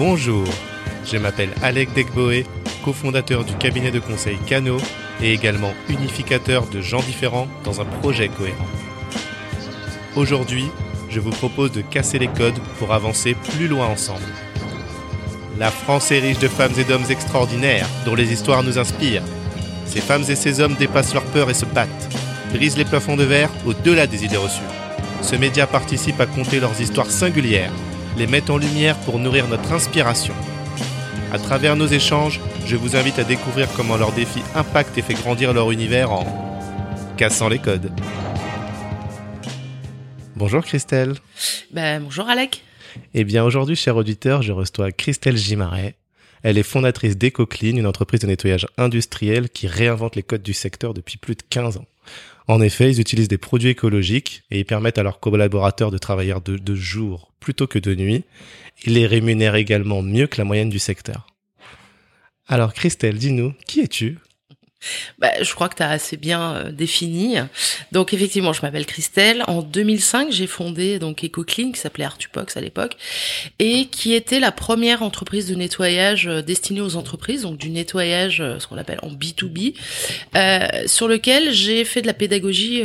Bonjour, je m'appelle Alec Degboé, cofondateur du cabinet de conseil Cano et également unificateur de gens différents dans un projet cohérent. Aujourd'hui, je vous propose de casser les codes pour avancer plus loin ensemble. La France est riche de femmes et d'hommes extraordinaires dont les histoires nous inspirent. Ces femmes et ces hommes dépassent leurs peurs et se battent, brisent les plafonds de verre au-delà des idées reçues. Ce média participe à compter leurs histoires singulières, les met en lumière pour nourrir notre inspiration. À travers nos échanges, je vous invite à découvrir comment leurs défis impactent et fait grandir leur univers en cassant les codes. Bonjour Christelle. Ben, bonjour Alec. Eh bien aujourd'hui, cher auditeur, je reçois Christelle Gimaret. Elle est fondatrice d'EcoClean, une entreprise de nettoyage industriel qui réinvente les codes du secteur depuis plus de 15 ans. En effet, ils utilisent des produits écologiques et ils permettent à leurs collaborateurs de travailler de, jour plutôt que de nuit. Ils les rémunèrent également mieux que la moyenne du secteur. Alors Christelle, dis-nous, qui es-tu? Bah, je crois que tu as assez bien euh, défini. Donc effectivement, je m'appelle Christelle. En 2005, j'ai fondé donc EcoClean, qui s'appelait Artupox à l'époque, et qui était la première entreprise de nettoyage euh, destinée aux entreprises, donc du nettoyage, euh, ce qu'on appelle en B2B, euh, sur lequel j'ai fait de la pédagogie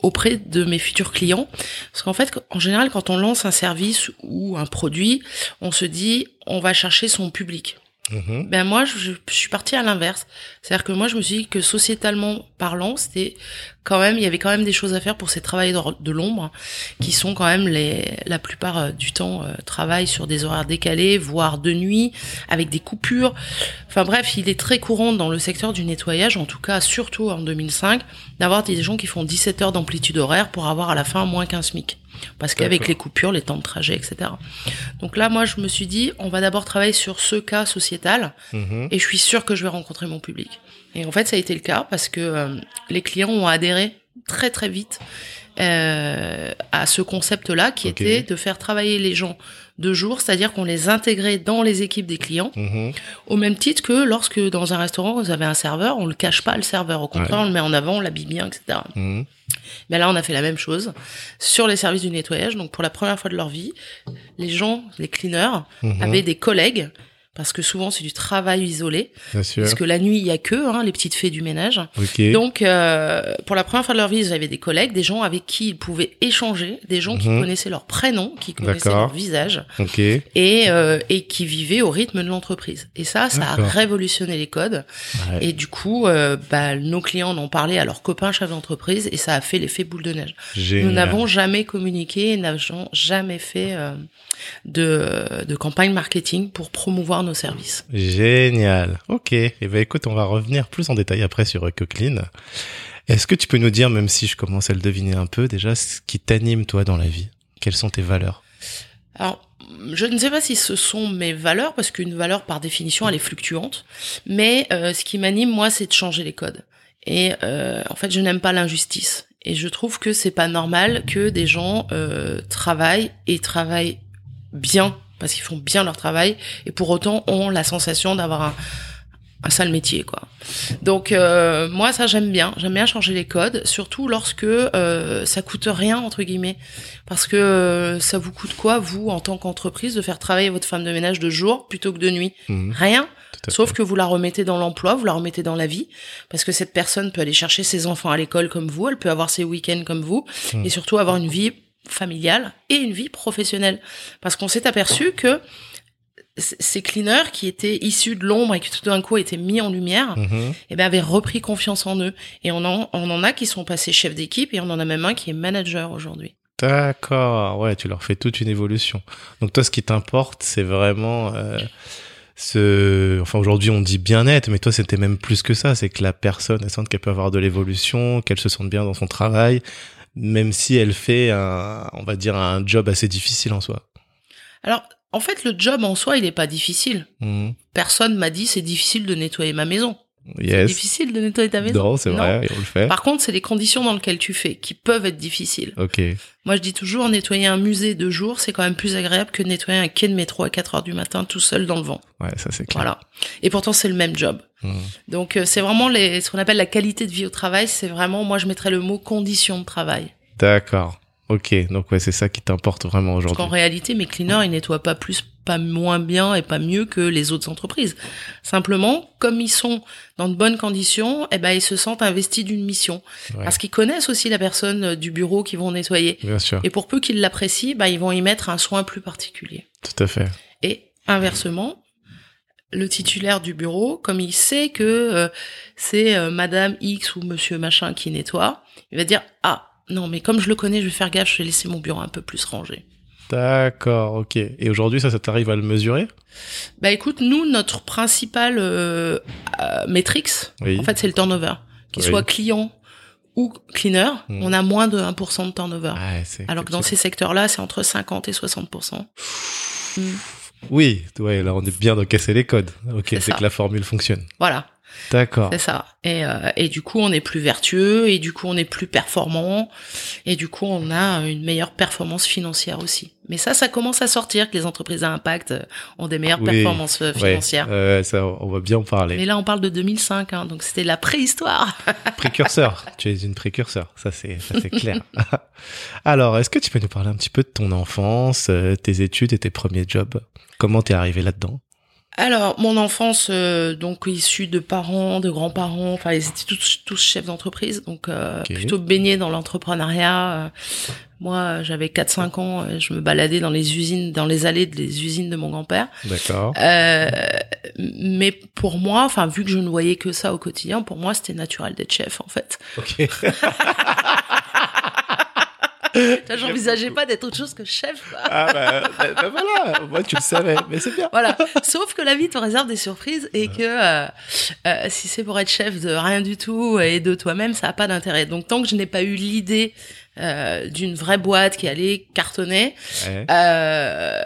auprès de mes futurs clients. Parce qu'en fait, en général, quand on lance un service ou un produit, on se dit, on va chercher son public. Mhm. Ben moi, je, suis partie à l'inverse. C'est-à-dire que moi, je me suis dit que sociétalement parlant, c'était quand même, il y avait quand même des choses à faire pour ces travailleurs de l'ombre, qui sont quand même les, la plupart euh, du temps euh, travaillent sur des horaires décalés, voire de nuit, avec des coupures. Enfin bref, il est très courant dans le secteur du nettoyage, en tout cas surtout en 2005, d'avoir des gens qui font 17 heures d'amplitude horaire pour avoir à la fin moins qu'un SMIC. Parce qu'avec les coupures, les temps de trajet, etc. Donc là, moi, je me suis dit, on va d'abord travailler sur ce cas sociétal, Mhm. et je suis sûre que je vais rencontrer mon public. Et en fait, ça a été le cas parce que euh, les clients ont adhéré très très vite euh, à ce concept-là, qui était de faire travailler les gens de jour, c'est-à-dire qu'on les intégrait dans les équipes des clients, Mhm. au même titre que lorsque dans un restaurant vous avez un serveur, on le cache pas le serveur, au contraire, Ouais. on le met en avant, on l'habille bien, etc. Mais là, on a fait la même chose sur les services du nettoyage. Donc, pour la première fois de leur vie, les gens, les cleaners, Mhm. avaient des collègues, parce que souvent c'est du travail isolé, Bien sûr. parce que la nuit il y a que hein, les petites fées du ménage. Ok. Donc, euh, pour la première fois de leur vie, ils avaient des collègues, des gens avec qui ils pouvaient échanger, des gens qui Mhm. connaissaient leur prénom, qui connaissaient leur visage, ok. et euh, et qui vivaient au rythme de l'entreprise. Et ça, ça a révolutionné les codes. Ouais. Et du coup, euh, bah, nos clients en ont parlé à leurs copains chefs d'entreprise, et ça a fait l'effet boule de neige. Génial. Nous n'avons jamais communiqué, n'avons jamais fait euh, de, de campagne marketing pour promouvoir nos services. Génial. Ok. Eh ben écoute, on va revenir plus en détail après sur EcoClean. Est-ce que tu peux nous dire, même si je commence à le deviner un peu déjà, ce qui t'anime toi dans la vie? Quelles sont tes valeurs? Alors, je ne sais pas si ce sont mes valeurs, parce qu'une valeur, par définition, elle est fluctuante. Mais euh, ce qui m'anime, moi, c'est de changer les codes. Et euh, en fait, je n'aime pas l'injustice. Et je trouve que c'est pas normal que des gens euh, travaillent et travaillent bien, parce qu'ils font bien leur travail, et pour autant ont la sensation d'avoir un, un sale métier, quoi. Donc euh, moi, ça j'aime bien. J'aime bien changer les codes, surtout lorsque euh, ça coûte rien entre guillemets, parce que euh, ça vous coûte quoi vous en tant qu'entreprise de faire travailler votre femme de ménage de jour plutôt que de nuit? Mhm. Rien. Sauf que vous la remettez dans l'emploi, vous la remettez dans la vie, parce que cette personne peut aller chercher ses enfants à l'école comme vous, elle peut avoir ses week-ends comme vous, Mhm. et surtout avoir une vie familiale et une vie professionnelle. Parce qu'on s'est aperçu que ces cleaners qui étaient issus de l'ombre et qui tout d'un coup étaient mis en lumière, Mhm. eh ben, avaient repris confiance en eux. Et on en, on en a qui sont passés chefs d'équipe et on en a même un qui est manager aujourd'hui. D'accord. Ouais, tu leur fais toute une évolution. Donc toi, ce qui t'importe, c'est vraiment euh, ce. Enfin, aujourd'hui, on dit bien-être, mais toi, c'était même plus que ça. C'est que la personne, elle sente qu'elle peut avoir de l'évolution, qu'elle se sente bien dans son travail, même si elle fait un, on va dire, un job assez difficile en soi. Alors, en fait, le job en soi, il n'est pas difficile. Mhm. Personne m'a dit c'est difficile de nettoyer ma maison. C'est Yes. difficile de nettoyer ta maison. Non, c'est vrai, on le fait. Par contre, c'est les conditions dans lesquelles tu fais qui peuvent être difficiles. Ok. Moi, je dis toujours, nettoyer un musée de jour, c'est quand même plus agréable que nettoyer un quai de métro à 4 heures du matin tout seul dans le vent. Ouais, ça c'est clair. Voilà. Et pourtant, c'est le même job. Mhm. Donc, euh, c'est vraiment les, ce qu'on appelle la qualité de vie au travail. C'est vraiment, moi, je mettrais le mot conditions de travail. D'accord. Ok, donc ouais, c'est ça qui t'importe vraiment Parce aujourd'hui. qu'en réalité, mes cleaners, ils nettoient pas plus, pas moins bien et pas mieux que les autres entreprises. Simplement, comme ils sont dans de bonnes conditions, eh ben, ils se sentent investis d'une mission. Ouais. Parce qu'ils connaissent aussi la personne euh, du bureau qu'ils vont nettoyer. Bien sûr, Et pour peu qu'ils l'apprécient, bah, ils vont y mettre un soin plus particulier. tout à fait. Et inversement, le titulaire du bureau, comme il sait que euh, c'est euh, Madame X ou Monsieur Machin qui nettoie, il va dire ah non mais comme je le connais, je vais faire gaffe, je vais laisser mon bureau un peu plus rangé. D'accord, ok. Et aujourd'hui, ça, ça t'arrive à le mesurer? Bah écoute, nous notre principal euh, euh, Oui. en fait c'est le turnover, qu'il Oui. soit client ou cleaner, Hmm. on a moins de 1% de turnover. C'est Alors que dans ces secteurs-là, c'est entre 50 et 60%. Hmm. Oui, ouais, là, on est bien de casser les codes. Ok, C'est que la formule fonctionne. Voilà. D'accord. C'est ça. Et, euh, et du coup, on est plus vertueux, et du coup, on est plus performant, et du coup, on a une meilleure performance financière aussi. Mais ça, ça commence à sortir, que les entreprises à impact euh, ont des meilleures Oui. performances euh, Ouais, financières. euh, ça, on va bien en parler. Mais là, on parle de 2005, hein, donc c'était la préhistoire. Précurseur. tu es une précurseur. Ça, c'est, ça, c'est clair. Alors, est-ce que tu peux nous parler un petit peu de ton enfance, tes études et tes premiers jobs? Comment t'es arrivé là-dedans? Alors, mon enfance, euh, donc issue de parents, de grands-parents, enfin, ils étaient tous, tous chefs d'entreprise, donc euh, plutôt baignés dans l'entrepreneuriat. Euh, moi, j'avais 4-5 ans, je me baladais dans les usines, dans les allées des usines de mon grand-père. D'accord. Euh, mais pour moi, enfin, vu que je ne voyais que ça au quotidien, pour moi, c'était naturel d'être chef, en fait. Ok. J'envisageais pas d'être autre chose que chef. ah, bah, bah, bah, voilà. Moi, tu le savais. Mais c'est bien. Voilà. Sauf que la vie te réserve des surprises et que euh, euh, si c'est pour être chef de rien du tout et de toi-même, ça a pas d'intérêt. Donc tant que je n'ai pas eu l'idée euh, d'une vraie boîte qui allait cartonner, Ouais. euh,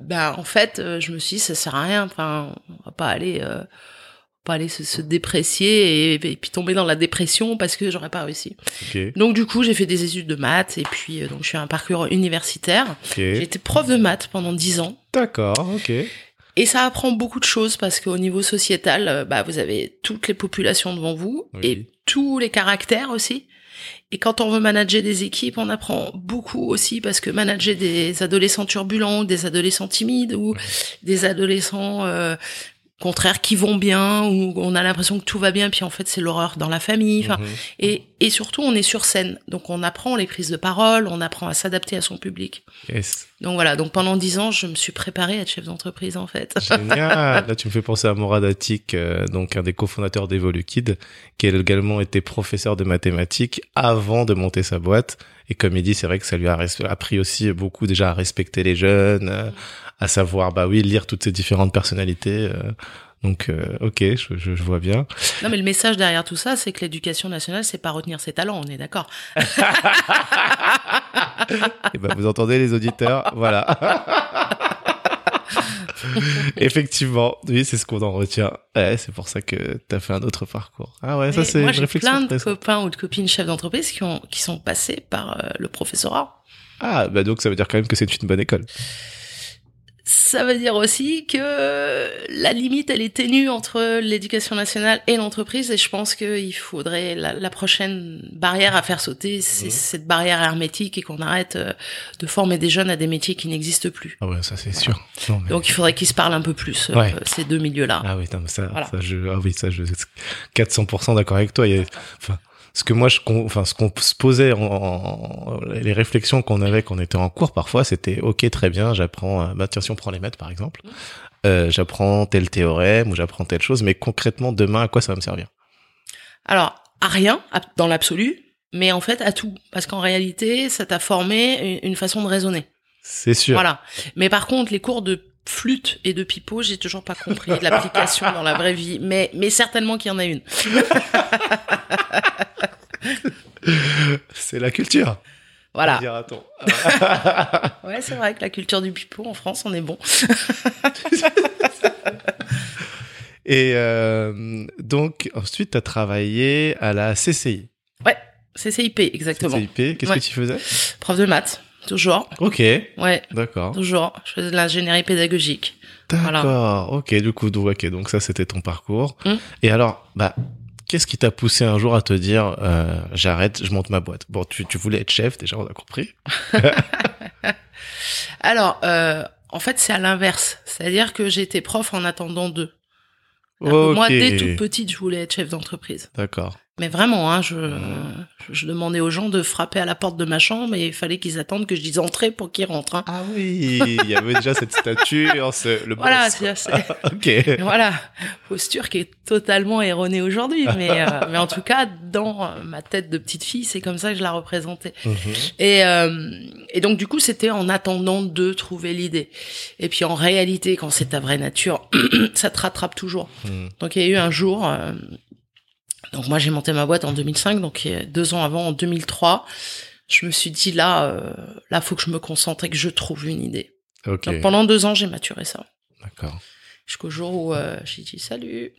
ben en fait, euh, je me suis dit ça sert à rien. Enfin, on va pas aller. Pas aller se, se déprécier et, et puis tomber dans la dépression parce que j'aurais pas réussi. Donc du coup, j'ai fait des études de maths et puis euh, donc je suis un parcours universitaire. J'ai Ok. été prof de maths pendant dix ans. D'accord. Ok. Et ça apprend beaucoup de choses parce qu'au niveau sociétal, euh, bah, vous avez toutes les populations devant vous Oui. et tous les caractères aussi. Et quand on veut manager des équipes, on apprend beaucoup aussi parce que manager des adolescents turbulents, des adolescents timides ou des adolescents euh, contraires qui vont bien ou on a l'impression que tout va bien puis en fait c'est l'horreur dans la famille. Enfin, Mhm. et, et surtout on est sur scène, donc on apprend les prises de parole, on apprend à s'adapter à son public. Yes. Donc voilà, donc pendant dix ans, je me suis préparée à être chef d'entreprise en fait. Génial. Là, tu me fais penser à Morad Atik, euh, donc un des cofondateurs d'Evolukid, qui a également été professeur de mathématiques avant de monter sa boîte. Et comme il dit, c'est vrai que ça lui a appris aussi beaucoup déjà à respecter les jeunes, euh, à savoir, bah oui, lire toutes ces différentes personnalités. euh. donc, euh, ok, je, je, je vois bien. Non, mais le message derrière tout ça, c'est que l'éducation nationale, c'est pas retenir ses talents, on est d'accord. Et ben, vous entendez les auditeurs, voilà. Effectivement, oui, c'est ce qu'on en retient. Ouais, c'est pour ça que t'as fait un autre parcours. Ah ouais, ça c'est moi, une j'ai réflexion. plein de copains ou de copines chefs d'entreprise qui ont, qui sont passés par euh, le professorat. Ah, bah donc ça veut dire quand même que c'est une bonne école. Ça veut dire aussi que la limite, elle est ténue entre l'éducation nationale et l'entreprise, et je pense qu'il faudrait la, la prochaine barrière à faire sauter, c'est Mhm. cette barrière hermétique et qu'on arrête euh, de former des jeunes à des métiers qui n'existent plus. Ah ouais, ça c'est sûr. Non, mais... Donc il faudrait qu'ils se parlent un peu plus, euh, ces deux milieux-là. Ah oui, non, mais ça, Voilà. ça je, ah oui, ça je, 400% d'accord avec toi. Il y a- enfin, ce que moi, je, enfin, ce qu'on se posait, en, en- les réflexions qu'on avait quand on était en cours, parfois, c'était ok, très bien, j'apprends, euh, bah tiens, si on prend les maths par exemple, euh, j'apprends tel théorème ou j'apprends telle chose, mais concrètement, demain, à quoi ça va me servir? Alors, à rien, dans l'absolu, mais en fait à tout. Parce qu'en réalité, ça t'a formé une, une façon de raisonner. C'est sûr. Voilà. Mais par contre, les cours de flûte et de pipeau, j'ai toujours pas compris l'application dans la vraie vie. Mais, mais certainement qu'il y en a une. C'est la culture. Voilà. dira-t-on. Ouais, c'est vrai que la culture du pipeau en France, on est bon. Et euh, donc, ensuite, tu as travaillé à la CCI. Ouais, c'est CIP, exactement. CCIP, qu'est-ce Ouais. que tu faisais? Prof de maths, toujours. Ok, Ouais, d'accord. toujours. Je faisais de l'ingénierie pédagogique. D'accord, ok, du coup, donc, ok, donc ça c'était ton parcours. Mm. Et alors, bah, Qu'est-ce qui t'a poussé un jour à te dire euh, j'arrête, je monte ma boîte? Bon, tu, tu voulais être chef déjà, on a compris. Alors, euh, en fait, c'est à l'inverse. C'est-à-dire que j'étais prof en attendant d'eux. Moi, dès toute petite, je voulais être chef d'entreprise. D'accord. Mais vraiment, hein, je, je demandais aux gens de frapper à la porte de ma chambre et il fallait qu'ils attendent que je dise entrer pour qu'ils rentrent. Hein. Ah oui, il y avait déjà cette statue, le boss. Voilà, c'est ok. Voilà, posture qui est totalement erronée aujourd'hui, mais euh, mais en tout cas dans ma tête de petite fille, c'est comme ça que je la représentais. Mhm. Et euh, et donc du coup, c'était en attendant de trouver l'idée. Et puis en réalité, quand c'est ta vraie nature, ça te rattrape toujours. Mhm. Donc il y a eu un jour. Euh, donc moi j'ai monté ma boîte en 2005, donc deux ans avant, en 2003, je me suis dit là, euh, là faut que je me concentre et que je trouve une idée. Donc pendant deux ans j'ai maturé ça. D'accord. Jusqu'au jour où euh, j'ai dit salut.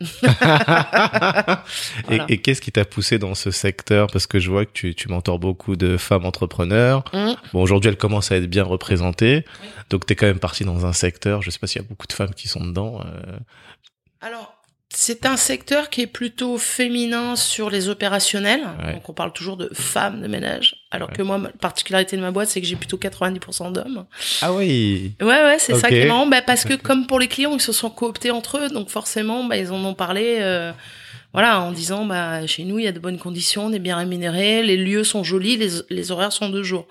Et, qu'est-ce qui t'a poussé dans ce secteur? Parce que je vois que tu, tu mentors beaucoup de femmes entrepreneurs. Mmh. Bon, aujourd'hui, elles commencent à être bien représentées. Donc, tu es quand même parti dans un secteur. Je sais pas s'il y a beaucoup de femmes qui sont dedans. Euh. Alors, c'est un secteur qui est plutôt féminin sur les opérationnels. Donc on parle toujours de femmes de ménage. Alors que moi, la particularité de ma boîte, c'est que j'ai plutôt 90% d'hommes. Ah oui. Ouais, ouais, c'est ça qui est marrant. Bah, parce que comme pour les clients, ils se sont cooptés entre eux. Donc forcément, bah, ils en ont parlé. Euh, voilà, en disant bah chez nous il y a de bonnes conditions, on est bien rémunéré, les lieux sont jolis, les, les horaires sont de jour.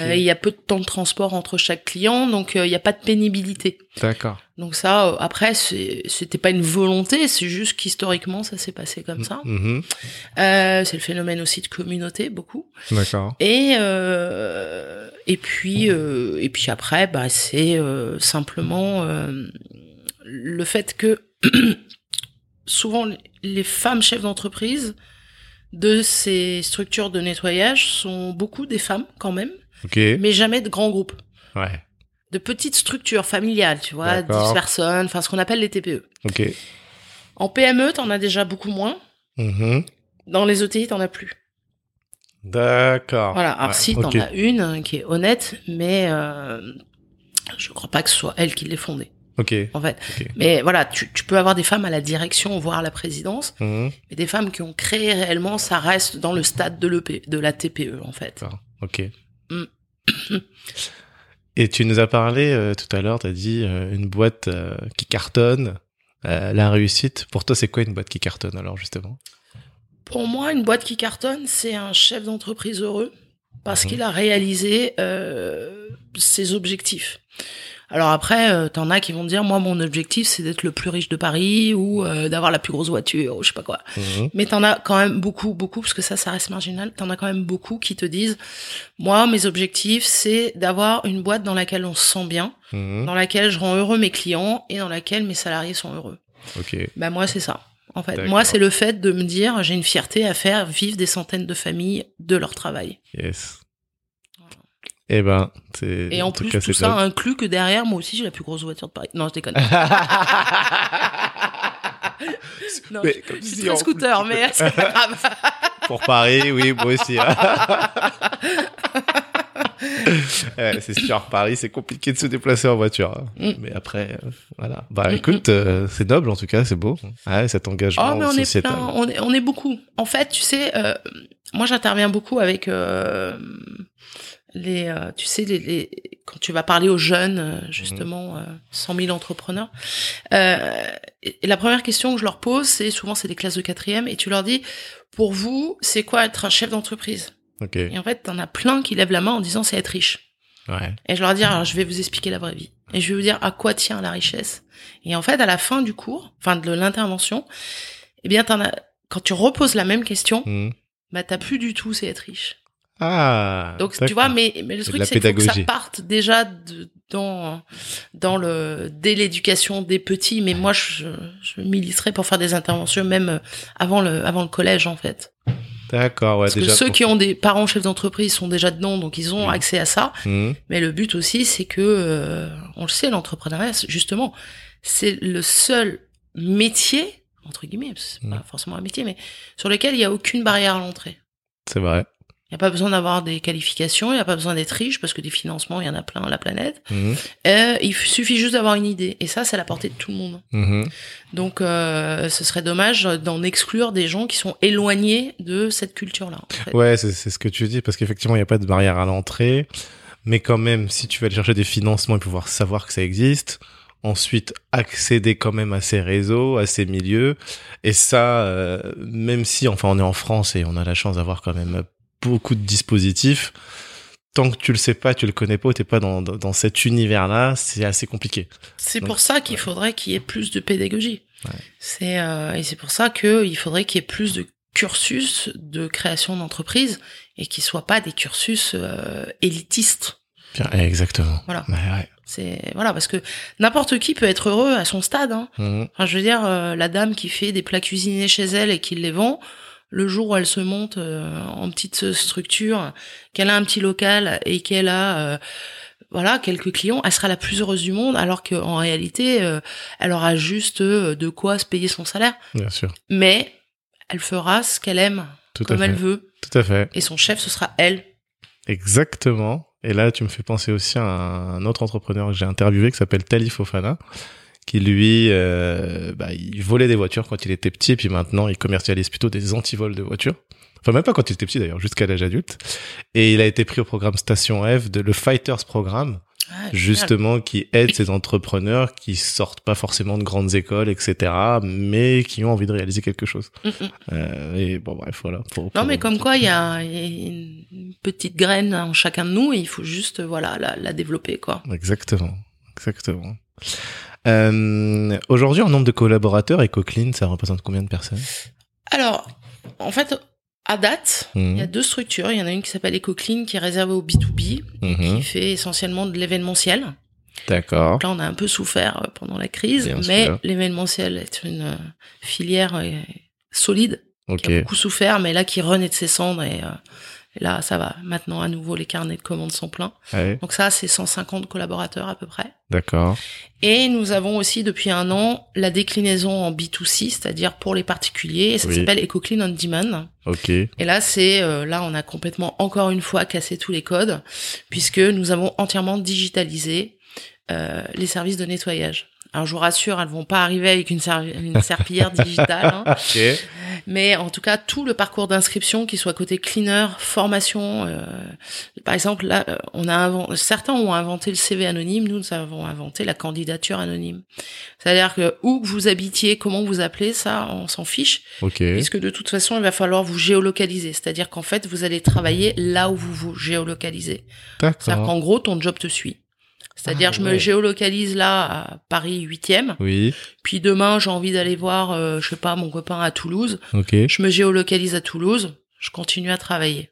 Euh, il y a peu de temps de transport entre chaque client, donc euh, il n'y a pas de pénibilité. D'accord. Donc ça, euh, après c'était pas une volonté, c'est juste qu'historiquement ça s'est passé comme ça. Mm-hmm. c'est le phénomène aussi de communauté beaucoup. D'accord. Et et puis et puis après bah c'est simplement le fait que souvent les femmes chefs d'entreprise de ces structures de nettoyage sont beaucoup des femmes quand même, mais jamais de grands groupes. Ouais. De petites structures familiales, tu vois, 10 personnes, enfin ce qu'on appelle les TPE. En PME, t'en as déjà beaucoup moins. Mm-hmm. Dans les ETI, t'en as plus. D'accord. Voilà. Alors si t'en as une hein, qui est honnête, mais euh, je crois pas que ce soit elle qui l'ait fondée. Ok. En fait. Mais voilà, tu, tu, peux avoir des femmes à la direction, voire à la présidence, mmh. mais des femmes qui ont créé réellement, ça reste dans le stade de, l'EP, de la TPE, en fait. Ok. Mm. Et tu nous as parlé euh, tout à l'heure, tu as dit euh, une boîte euh, qui cartonne, la réussite. Pour toi, c'est quoi une boîte qui cartonne alors, justement? Pour moi, une boîte qui cartonne, c'est un chef d'entreprise heureux parce mmh. qu'il a réalisé ses objectifs. Alors après, euh, t'en as qui vont dire, moi, mon objectif, c'est d'être le plus riche de Paris ou euh, d'avoir la plus grosse voiture, ou je sais pas quoi. Mhm. Mais t'en as quand même beaucoup, beaucoup, parce que ça, ça reste marginal. T'en as quand même beaucoup qui te disent, moi, mes objectifs, c'est d'avoir une boîte dans laquelle on se sent bien, mhm. dans laquelle je rends heureux mes clients et dans laquelle mes salariés sont heureux. Ok. Ben moi, c'est ça. En fait, moi, c'est le fait de me dire, j'ai une fierté à faire vivre des centaines de familles de leur travail. Yes. Eh ben, c'est. Et en, plus, tout ça inclut que derrière, moi aussi, j'ai la plus grosse voiture de Paris. Non, je déconne. non, mais, je, suis très scooter, mais c'est pas grave. Pour Paris, oui, moi aussi. Hein. c'est sûr, Paris, c'est compliqué de se déplacer en voiture. Hein. Mm. Mais après, euh, voilà. Bah, mm, écoute. Euh, c'est noble en tout cas, c'est beau. Ouais, cet engagement oh, mais on Est plein, on, est, on est beaucoup. En fait, tu sais, euh, moi, j'interviens beaucoup avec les, euh, tu sais, les, les, quand tu vas parler aux jeunes, euh, justement, euh, 100 000 entrepreneurs, euh, et, la première question que je leur pose, c'est souvent c'est des classes de quatrième, et tu leur dis, pour vous, c'est quoi être un chef d'entreprise? Okay. Et en fait, t'en as plein qui lèvent la main en disant c'est être riche. Ouais. Et je leur dis, alors je vais vous expliquer la vraie vie, et je vais vous dire à quoi tient la richesse. Et en fait, à la fin du cours, enfin de l'intervention, eh bien, t'en as, quand tu reposes la même question, mmh. bah t'as plus du tout c'est être riche. Ah. Donc tu vois, mais mais le truc c'est que ça parte déjà de, dans dans le dès l'éducation des petits. Mais moi, je, je militerais pour faire des interventions même avant le avant le collège en fait. D'accord, ouais. Parce que ceux qui ont des parents chefs d'entreprise sont déjà dedans, donc ils ont mmh. accès à ça. Mmh. Mais le but aussi, c'est que euh, on le sait, l'entrepreneuriat, justement, c'est le seul métier entre guillemets, c'est pas mmh. forcément un métier, mais sur lequel il y a aucune barrière à l'entrée. C'est vrai. Il n'y a pas besoin d'avoir des qualifications, il n'y a pas besoin d'être riche parce que des financements, il y en a plein à la planète. Mhm. Euh, il suffit juste d'avoir une idée. Et ça, c'est à la portée de tout le monde. Mhm. Donc, euh, ce serait dommage d'en exclure des gens qui sont éloignés de cette culture-là. en fait. Ouais, c'est c'est ce que tu dis, parce qu'effectivement, il n'y a pas de barrière à l'entrée. Mais quand même, si tu vas aller chercher des financements et pouvoir savoir que ça existe, ensuite accéder quand même à ces réseaux, à ces milieux. Et ça, euh, même si, enfin, on est en France et on a la chance d'avoir quand même beaucoup de dispositifs, tant que tu le sais pas, tu le connais pas, t'es pas dans, dans, cet univers-là, c'est assez compliqué. C'est pour ça qu'il faudrait qu'il y ait plus de pédagogie. Ouais. C'est euh, et c'est pour ça qu'il faudrait qu'il y ait plus de cursus de création d'entreprise et qui soient pas des cursus euh, élitistes. Exactement. Voilà. Ouais, ouais. C'est voilà parce que n'importe qui peut être heureux à son stade. Hein. Enfin, je veux dire, euh, la dame qui fait des plats cuisinés chez elle et qui les vend, le jour où elle se monte euh, en petite structure, qu'elle a un petit local et qu'elle a euh, voilà quelques clients, elle sera la plus heureuse du monde, alors qu'en réalité, euh, elle aura juste euh, de quoi se payer son salaire. Bien sûr. Mais elle fera ce qu'elle aime, Tout comme elle veut, Tout à fait. et son chef ce sera elle. Exactement. Et là, tu me fais penser aussi à un autre entrepreneur que j'ai interviewé qui s'appelle Tali Fofana, qui lui, euh, bah, il volait des voitures quand il était petit, et puis maintenant, il commercialise plutôt des antivols de voitures. Enfin, même pas quand il était petit d'ailleurs, jusqu'à l'âge adulte. Et il a été pris au programme Station F de le Fighters Programme, Ah, justement, qui aide ces entrepreneurs qui sortent pas forcément de grandes écoles, etc., mais qui ont envie de réaliser quelque chose. Mm, mm. Euh, et bon, bref, voilà. Pour- Non, mais comme quoi, il y a il y a une petite graine en chacun de nous et il faut juste, voilà, la, la développer, quoi. Exactement, exactement. Euh, Aujourd'hui, en nombre de collaborateurs, EcoClean, ça représente combien de personnes? Alors, en fait, à date, Mhm. il y a deux structures. Il y en a une qui s'appelle EcoClean, qui est réservée au B2B, Mhm. qui fait essentiellement de l'événementiel. D'accord. Là, on a un peu souffert euh, pendant la crise, Bien mais l'événementiel est une euh, filière solide, Ok. qui a beaucoup souffert, mais là, qui renaît de ses cendres et, et là, ça va. Maintenant, à nouveau, les carnets de commandes sont pleins. Ouais, Donc ça, c'est 150 collaborateurs à peu près. D'accord. Et nous avons aussi depuis un an la déclinaison en B2C, c'est-à-dire pour les particuliers, et ça Oui. s'appelle EcoClean on Demand. Ok. Et là, c'est euh, là, on a complètement encore une fois cassé tous les codes, puisque nous avons entièrement digitalisé euh, les services de nettoyage. Alors, je vous rassure, elles vont pas arriver avec une, une serpillière digitale, hein, Ok. mais en tout cas, tout le parcours d'inscription, qu'il soit côté cleaner, formation. euh, par exemple, là, euh, on a certains ont inventé le CV anonyme, nous, nous avons inventé la candidature anonyme. C'est-à-dire que où vous habitiez, comment vous appelez, ça, on s'en fiche Ok. puisque de toute façon, il va falloir vous géolocaliser. C'est-à-dire qu'en fait, vous allez travailler là où vous vous géolocalisez. C'est-à-dire qu'en gros, ton job te suit. C'est-à-dire, Ah, je me géolocalise là à Paris 8e, Oui. puis demain, j'ai envie d'aller voir, euh, je sais pas, mon copain à Toulouse. Ok. Je me géolocalise à Toulouse, je continue à travailler.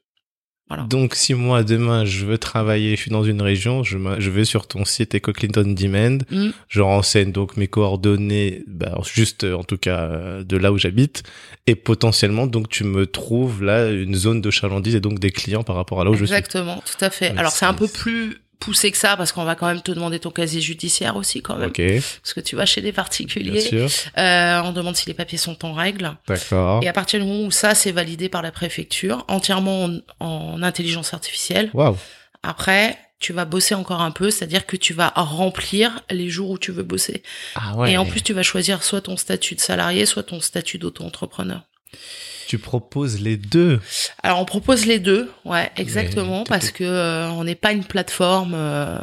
Voilà. Donc, si moi, demain, je veux travailler, je suis dans une région, je, je vais sur ton site EcoClean on Demand, Mm. je renseigne donc mes coordonnées, bah, juste, en tout cas, euh, de là où j'habite, et potentiellement, donc, tu me trouves là une zone de chalandise et donc des clients par rapport à là où je suis. Exactement, tout à fait. Alors, c'est un peu plus poussé que ça, parce qu'on va quand même te demander ton casier judiciaire aussi, quand même. Ok, Parce que tu vas chez des bien particuliers, sûr. euh, on demande si les papiers sont en règle. D'accord. Et à partir du moment où ça c'est validé par la préfecture, entièrement en, en intelligence artificielle, Waouh. après tu vas bosser encore un peu, c'est-à-dire que tu vas remplir les jours où tu veux bosser. Ah ouais. Et en plus tu vas choisir soit ton statut de salarié, soit ton statut d'auto-entrepreneur. Tu proposes les deux. Alors on propose les deux, ouais, exactement, parce que euh, on n'est pas une plateforme euh,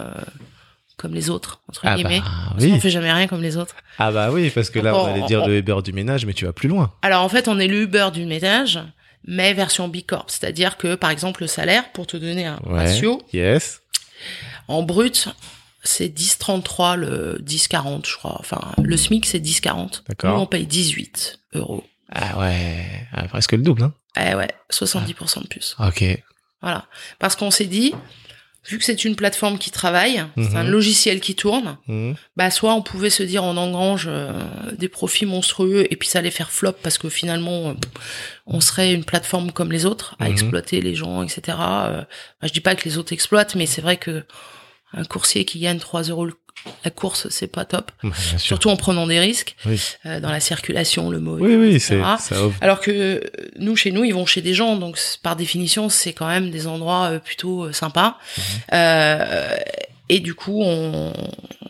comme les autres entre Ah guillemets. bah oui. fait jamais rien comme les autres. Ah bah oui, parce que là, on Bon, allait dire on- le Uber du ménage, mais tu vas plus loin. Alors en fait, on est le Uber du ménage, mais version B Corp, c'est-à-dire que par exemple le salaire, pour te donner un Ouais. ratio, Yes. En brut, c'est 10,33 le 10,40, je crois. Enfin, le SMIC, c'est 10,40. D'accord. Nous, on paye 18 euros. Ah ouais. Ah, presque le double, hein. Eh ouais, 70% de plus. Ok. Voilà. Parce qu'on s'est dit, vu que c'est une plateforme qui travaille, c'est un Mhm. logiciel qui tourne, Mhm. bah soit on pouvait se dire on engrange euh, des profits monstrueux et puis ça allait faire flop parce que finalement euh, on serait une plateforme comme les autres à Mhm. exploiter les gens etc. Euh, bah, je dis pas que les autres exploitent mais c'est vrai que un coursier qui gagne 3 euros le- la course, c'est pas top. Surtout en prenant des risques Oui. euh, dans la circulation, le mot. Oui, oui, c'est. Alors que euh, nous, chez nous, ils vont chez des gens, donc par définition, c'est quand même des endroits euh, plutôt euh, sympas. Mhm. Et du coup, on,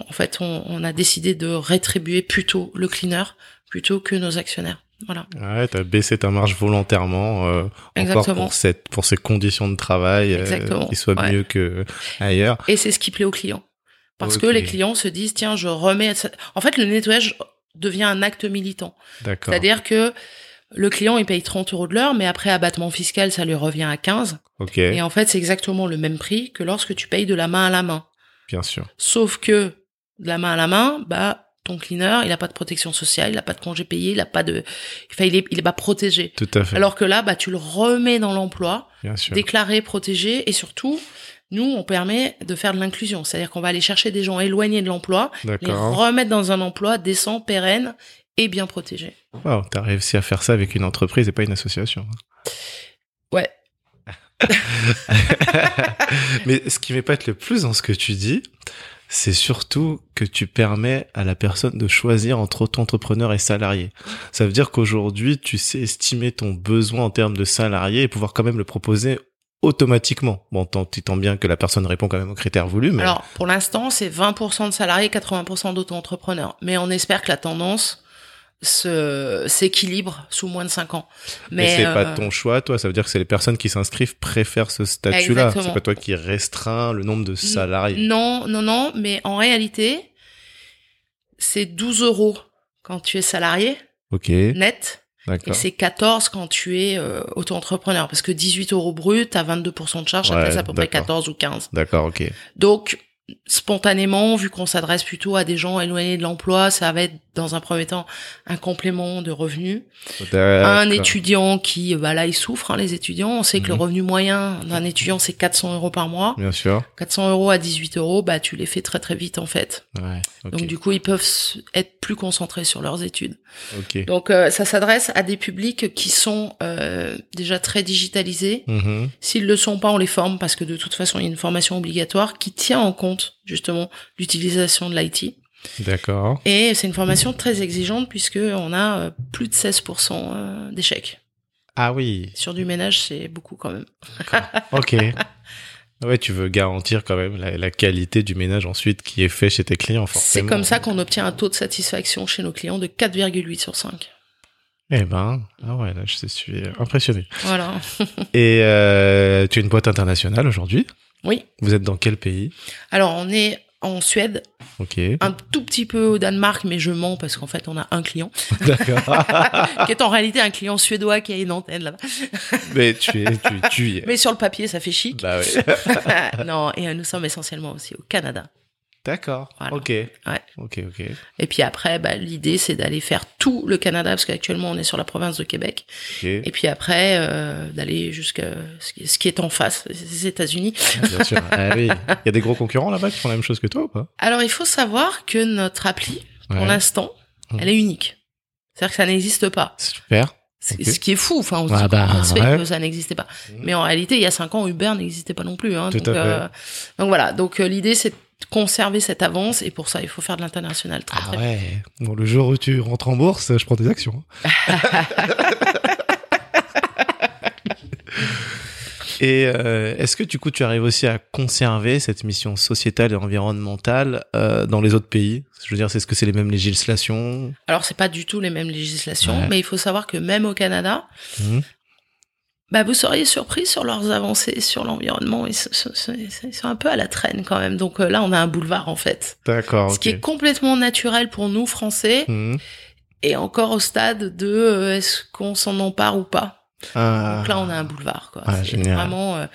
en fait, on, on a décidé de rétribuer plutôt le cleaner plutôt que nos actionnaires. Voilà. Ouais, t'as baissé ta marge volontairement, encore pour cette, pour ces conditions de travail, qui soient ouais. mieux que ailleurs. Et c'est ce qui plaît aux clients. Parce que les clients se disent, tiens, je remets... En fait, le nettoyage devient un acte militant. D'accord. C'est-à-dire que le client, il paye 30 euros de l'heure, mais après abattement fiscal, ça lui revient à 15. Ok, Et en fait, c'est exactement le même prix que lorsque tu payes de la main à la main. bien sûr. Sauf que de la main à la main, bah ton cleaner, il a pas de protection sociale, il a pas de congé payé, il a pas de, enfin il est, il est pas protégé. Tout à fait. Alors que là, bah tu le remets dans l'emploi, bien sûr. déclaré, protégé, et surtout, nous on permet de faire de l'inclusion, c'est-à-dire qu'on va aller chercher des gens éloignés de l'emploi, les remettre dans un emploi décent, pérenne et bien protégé. Wow, t'as réussi à faire ça avec une entreprise et pas une association. Ouais. Mais ce qui m'épate le plus dans ce que tu dis, c'est surtout que tu permets à la personne de choisir entre auto-entrepreneur et salarié. Ça veut dire qu'aujourd'hui, tu sais estimer ton besoin en termes de salarié et pouvoir quand même le proposer automatiquement. Bon, tant, tant bien que la personne répond quand même aux critères voulus, mais Alors pour l'instant, c'est 20% de salariés, 80% d'auto-entrepreneurs, mais on espère que la tendance se s'équilibre sous moins de 5 ans. mais, c'est euh, pas ton choix, toi. Ça veut dire que c'est les personnes qui s'inscrivent préfèrent ce statut-là. C'est pas toi qui restreins le nombre de salariés. Non, non, non, mais en réalité, c'est 12 euros quand tu es salarié, Ok, net, et c'est 14 quand tu es euh, auto-entrepreneur, parce que 18 euros brut, t'as 22% de charge, ça Ouais, fait à peu près d'accord. 14 ou 15. D'accord, ok. Donc, spontanément, vu qu'on s'adresse plutôt à des gens éloignés de l'emploi, ça va être dans un premier temps un complément de revenus. Un étudiant qui, bah là, il souffre, hein, les étudiants. On sait que le Mhm. revenu moyen d'un étudiant, c'est 400 euros par mois. Bien sûr. 400 euros à 18 euros, bah tu les fais très très vite en fait. Ouais. Donc du coup, ils peuvent être plus concentrés sur leurs études. ok. Donc euh, ça s'adresse à des publics qui sont euh, déjà très digitalisés. Mhm. S'ils le sont pas, on les forme parce que de toute façon, il y a une formation obligatoire qui tient en compte justement l'utilisation de l'IT. D'accord. Et c'est une formation très exigeante puisque on a euh, plus de 16% euh, d'échecs. Ah oui. Sur du ménage, c'est beaucoup quand même. Ok. Ouais, tu veux garantir quand même la, la qualité du ménage ensuite qui est fait chez tes clients, C'est forcément. comme ça qu'on obtient un taux de satisfaction chez nos clients de 4,8 sur 5. Eh ben, ah ouais, là, je suis impressionné. Voilà. Et euh, tu es une boîte internationale aujourd'hui? Oui. Vous êtes dans quel pays? Alors, on est en Suède, un tout petit peu au Danemark, mais je mens parce qu'en fait, on a un client, qui est en réalité un client suédois qui a une antenne là-bas. Mais tu es, tu, tu y es. Mais sur le papier, ça fait chic. Bah non, et euh, nous sommes essentiellement aussi au Canada. D'accord. Voilà. Ok. Ouais. Ok, ok. Et puis après, bah, l'idée, c'est d'aller faire tout le Canada, parce qu'actuellement, on est sur la province de Québec. Et puis après, euh, d'aller jusqu'à ce qui- est en face, les États-Unis. Bien sûr. Ah oui. Il y a des gros concurrents là-bas qui font la même chose que toi ou pas? Alors, il faut savoir que notre appli, pour Ouais. l'instant, Mhm. elle est unique. C'est-à-dire que ça n'existe pas. Super. Ce Ok. ce qui est fou, enfin, on se Ah bah, fait ouais. que ça n'existait pas. Mhm. Mais en réalité, il y a cinq ans, Uber n'existait pas non plus. Hein, Tout donc, à fait. euh, donc voilà. Donc euh, l'idée, c'est de conserver cette avance, et pour ça, il faut faire de l'international. Très, Ah très ouais. Bon, le jour où tu rentres en bourse, je prends tes actions. Et euh, est-ce que du coup tu arrives aussi à conserver cette mission sociétale et environnementale euh, dans les autres pays? Je veux dire, c'est ce que c'est les mêmes législations? Alors, c'est pas du tout les mêmes législations, Ouais. mais il faut savoir que même au Canada, Mhm. Bah, vous seriez surpris sur leurs avancées sur l'environnement. Ils, sont un peu à la traîne quand même. Donc euh, là, on a un boulevard en fait. D'accord. Ce qui est complètement naturel pour nous, Français, Mhm. et encore au stade de euh, est-ce qu'on s'en empare ou pas? Ah. Donc là, on a un boulevard, quoi. Ah, C'est génial. vraiment. euh,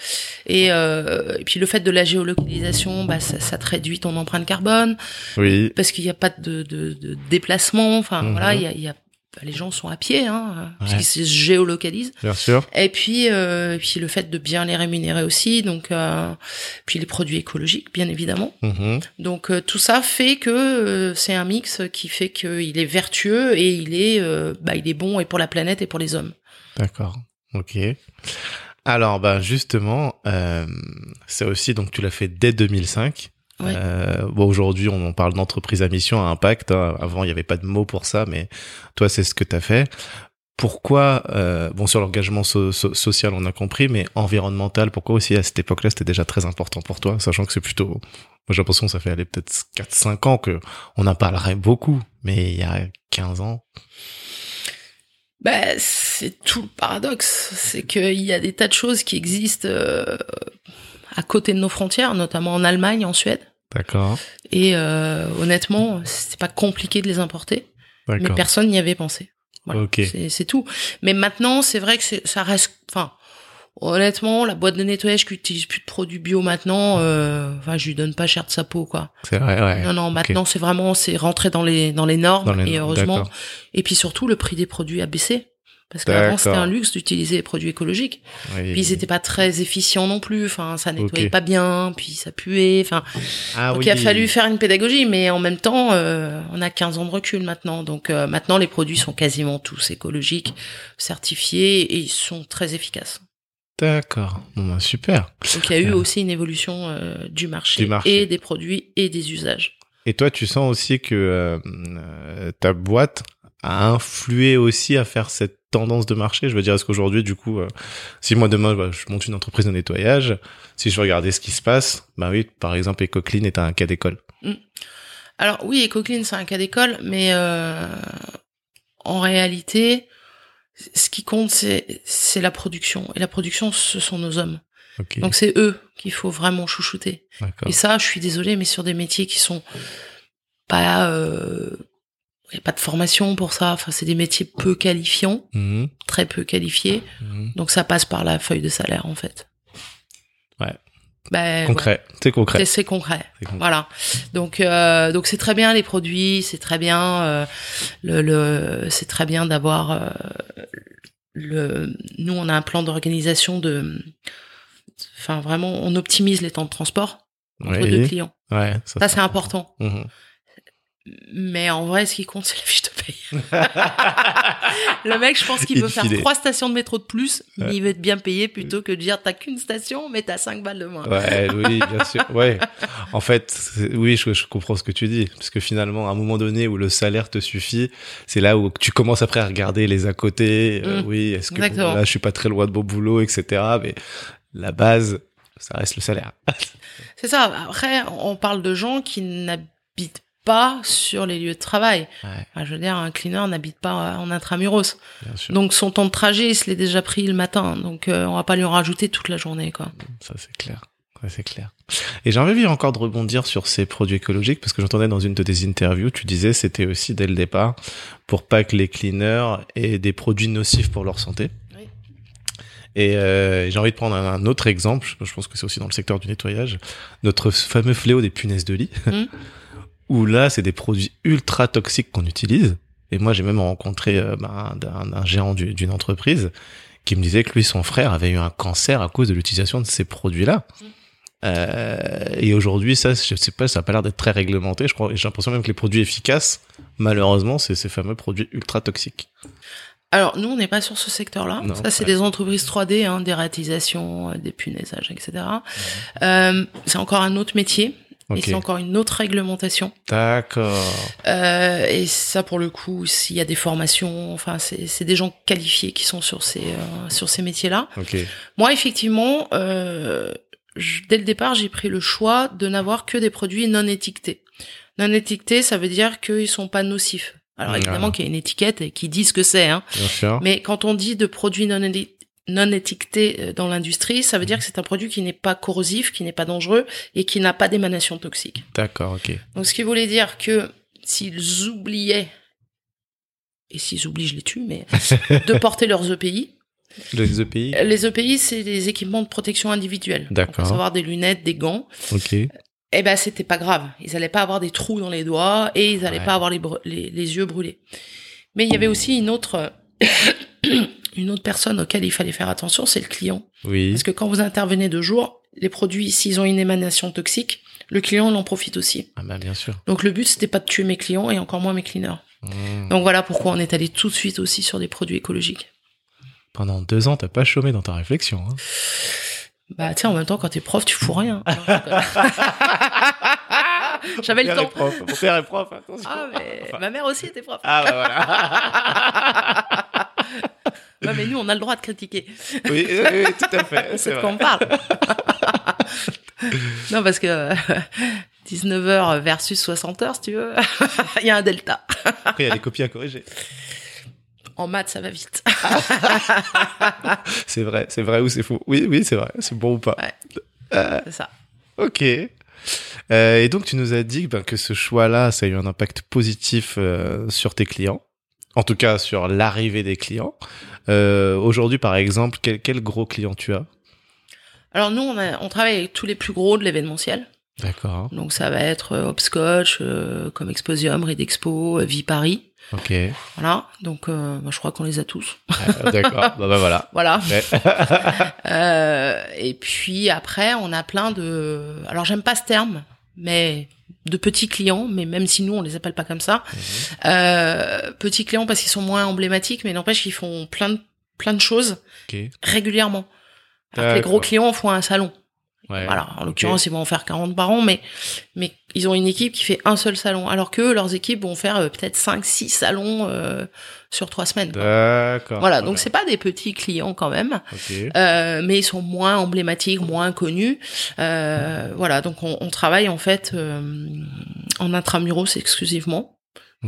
et, euh, et puis le fait de la géolocalisation, bah, ça, ça te réduit ton empreinte carbone Oui. parce qu'il n'y a pas de, de, de déplacement. Enfin, voilà, il y a, y a- les gens sont à pied, hein, Ouais. puisqu'ils se géolocalisent. Bien sûr. Et puis, euh, et puis le fait de bien les rémunérer aussi. Donc, euh, puis les produits écologiques, bien évidemment. Mhm. Donc euh, tout ça fait que c'est un mix qui fait qu'il est vertueux et il est, bah, il est bon et pour la planète et pour les hommes. D'accord. Ok. Alors, bah justement, ça aussi, donc tu l'as fait dès 2005. Ouais. Euh, bon, aujourd'hui, on parle d'entreprise à mission, à impact. hein. Avant, il n'y avait pas de mot pour ça, mais toi, c'est ce que tu as fait. Pourquoi, euh, bon, sur l'engagement so- so- social, on a compris, mais environnemental, pourquoi aussi à cette époque-là, c'était déjà très important pour toi, sachant que c'est plutôt, moi j'ai l'impression que ça fait aller peut-être 4-5 ans que on en parlerait beaucoup, mais il y a 15 ans. Bah, c'est tout le paradoxe. C'est qu'il y a des tas de choses qui existent euh, à côté de nos frontières, notamment en Allemagne, en Suède. D'accord. Et euh, honnêtement, c'est pas compliqué de les importer, mais personne n'y avait pensé. Voilà, Ok. c'est- tout. Mais maintenant, c'est vrai que c'est- ça reste. Enfin, honnêtement, la boîte de nettoyage qui utilise plus de produits bio maintenant, euh, enfin, je lui donne pas cher de sa peau, quoi. C'est vrai, ouais. Non, non, maintenant c'est vraiment c'est rentré dans les dans les normes Dans les et heureusement. Et puis surtout, le prix des produits a baissé. Parce qu'avant, c'était un luxe d'utiliser les produits écologiques. Oui. Puis ils étaient pas très efficients non plus. Enfin, ça nettoyait pas bien, puis ça puait. Enfin, Ah donc oui. il a fallu faire une pédagogie, mais en même temps, euh, on a 15 ans de recul maintenant. Donc euh, maintenant, les produits sont quasiment tous écologiques, certifiés, et ils sont très efficaces. D'accord. Bon, bah, super. Donc il y a eu Euh. aussi une évolution du, marché Du marché. et des produits et des usages. Et toi, tu sens aussi que ta boîte a influé aussi à faire cette tendance de marché. Je veux dire, est-ce qu'aujourd'hui, du coup, euh, si moi demain bah, je monte une entreprise de nettoyage, si je regarder ce qui se passe, bah oui, par exemple, EcoClean est un cas d'école. Alors oui, EcoClean, c'est un cas d'école, mais euh, en réalité, ce qui compte, c'est c'est la production. Et la production, ce sont nos hommes. Donc c'est eux qu'il faut vraiment chouchouter. Et ça, je suis désolée, mais sur des métiers qui sont pas... Euh, y a pas de formation pour ça. Enfin, c'est des métiers peu qualifiants, Mhm, très peu qualifiés. mhm. Donc ça passe par la feuille de salaire, en fait. Ouais. Ben, Concret. C'est ouais. concret. C'est- concret. C'est concret. Voilà. Donc euh, donc c'est très bien les produits, c'est très bien euh, le, le c'est très bien d'avoir euh, le nous on a un plan d'organisation de enfin vraiment on optimise les temps de transport entre Oui. deux clients. Ouais. Ça c'est important. Mhm. Mais en vrai ce qui compte c'est la fiche de paye. Le mec je pense qu'il Il veut faire trois stations de métro de plus, mais Ouais. il veut être bien payé plutôt que de dire t'as qu'une station mais t'as cinq balles de moins. Ouais, oui, bien sûr. Ouais. En fait, oui, je, je comprends ce que tu dis. Parce que finalement, à un moment donné où le salaire te suffit, c'est là où tu commences après à regarder les à côté. Euh, Mm. oui, est-ce que bon, là, je suis pas très loin de mon boulot, etc. Mais la base, ça reste le salaire. C'est ça. Après, on parle de gens qui n'habitent pas sur les lieux de travail. Ouais, Enfin, je veux dire, un cleaner n'habite pas en intramuros. Donc son temps de trajet, il se l'est déjà pris le matin. Donc euh, on va pas lui en rajouter toute la journée, quoi. Ça, c'est clair. Ouais, c'est clair. Et j'ai envie encore de rebondir sur ces produits écologiques parce que j'entendais dans une de tes interviews, tu disais c'était aussi dès le départ pour pas que les cleaners aient des produits nocifs pour leur santé. Et euh, j'ai envie de prendre un, autre exemple, je- pense que c'est aussi dans le secteur du nettoyage, notre fameux fléau des punaises de lit, Mhm. où là c'est des produits ultra toxiques qu'on utilise. Et moi j'ai même rencontré euh, bah, un, un géant du- d'une entreprise qui me disait que lui son frère avait eu un cancer à cause de l'utilisation de ces produits-là. Mhm. Euh, et aujourd'hui, ça, je sais pas, ça a pas l'air d'être très réglementé. Je crois, j'ai l'impression même que les produits efficaces, malheureusement, c'est ces fameux produits ultra toxiques. Alors nous, on n'est pas sur ce secteur-là. Ça, c'est ouais. des entreprises 3D, hein, des réalisations, euh, des punaisages, etc. Euh, c'est encore un autre métier. Et c'est encore une autre réglementation. D'accord. Euh, et ça, pour le coup, s'il y a des formations, enfin, c'est des gens qualifiés qui sont sur ces euh, sur ces métiers-là. Ok. Moi, effectivement, euh, je- dès le départ, j'ai pris le choix de n'avoir que des produits non étiquetés. Non étiquetés, ça veut dire qu'ils sont pas nocifs. Alors Ah. évidemment qu'il y a une étiquette et qui dit ce que c'est, hein. Bien sûr. Mais quand on dit de produits non, éti- non étiquetés euh, dans l'industrie, ça veut dire que c'est un produit qui n'est pas corrosif, qui n'est pas dangereux et qui n'a pas d'émanation toxique. D'accord. Ok. Donc ce qui voulait dire que s'ils oubliaient, et s'ils oublient, je les tue, mais de porter leurs EPI, Les EPI. les EPI, c'est des équipements de protection individuelle. D'accord. Savoir des lunettes, des gants. Ok. Eh ben, c'était pas grave. Ils allaient pas avoir des trous dans les doigts et ils allaient Ouais. pas avoir les, les, les yeux brûlés. Mais il y avait aussi une autre, une autre personne auquel il fallait faire attention, c'est le client. Oui. Parce que quand vous intervenez de jour, les produits, s'ils ont une émanation toxique, le client il en profite aussi. Ah bah bien sûr. Donc le but, c'était pas de tuer mes clients et encore moins mes cleaners. Mmh. Donc voilà pourquoi on est allé tout de suite aussi sur des produits écologiques. Pendant deux ans, t'as pas chômé dans ta réflexion. Hein. Bah tiens, en même temps, quand t'es prof, tu fous rien. J'avais le temps. prof. Mon père est prof, attention. Ah, mais Enfin, ma mère aussi était prof. ah, bah voilà. Ouais, mais nous, on a le droit de critiquer. oui, oui, oui, tout à fait. C'est de quoi on parle. non, parce que 19h versus 60h, si tu veux, il y a un delta. Après, il y a des copies à corriger. En maths, ça va vite. C'est vrai, c'est vrai ou c'est faux? Oui, oui, c'est vrai. C'est bon ou pas? Ouais. Euh, C'est ça. ok. Euh, et donc, tu nous as dit ben, que ce choix-là, ça a eu un impact positif euh, sur tes clients. En tout cas, sur l'arrivée des clients. Euh, Aujourd'hui, par exemple, quel, quel gros client tu as? Alors nous, on, a- on travaille avec tous les plus gros de l'événementiel. D'accord. Donc ça va être euh, Hopscotch, euh, comme Exposium, Redexpo, euh, Vie Paris. Ok. Voilà. Donc euh, bah, je crois qu'on les a tous. D'accord. bah, bah voilà. Voilà. Ouais. Euh, et puis après, on a plein de. Alors j'aime pas ce terme, mais de petits clients, mais même si nous on les appelle pas comme ça, euh, petits clients parce qu'ils sont moins emblématiques, mais n'empêche qu'ils font plein de plein de choses régulièrement. Alors que les gros clients font un salon. Ouais. Voilà, en l'occurrence, ils vont en faire 40 par an, mais mais ils ont une équipe qui fait un seul salon, alors que leurs équipes vont faire euh, peut-être 5 6 salons euh, sur trois semaines. quoi. D'accord. Voilà, donc c'est pas des petits clients quand même. Ok. Euh, mais ils sont moins emblématiques, moins connus. Euh, voilà, donc on, on travaille en fait euh, en intramuros exclusivement.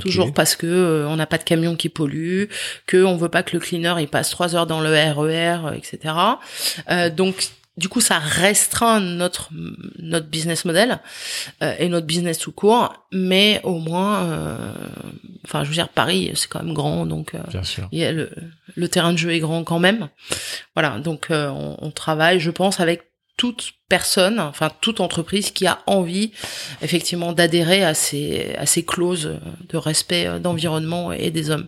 Toujours parce que euh, on n'a pas de camion qui pollue, que on veut pas que le cleaner il passe trois heures dans le RER, euh, etc. Euh, donc du coup ça restreint notre notre business model euh, et notre business tout court, mais au moins, euh, enfin je veux dire Paris c'est quand même grand donc. euh, Bien sûr. il y a le, le terrain de jeu est grand quand même. Voilà, donc euh, on, on travaille, je pense, avec toute personne, enfin toute entreprise qui a envie effectivement d'adhérer à ces à ces clauses de respect euh, d'environnement et des hommes.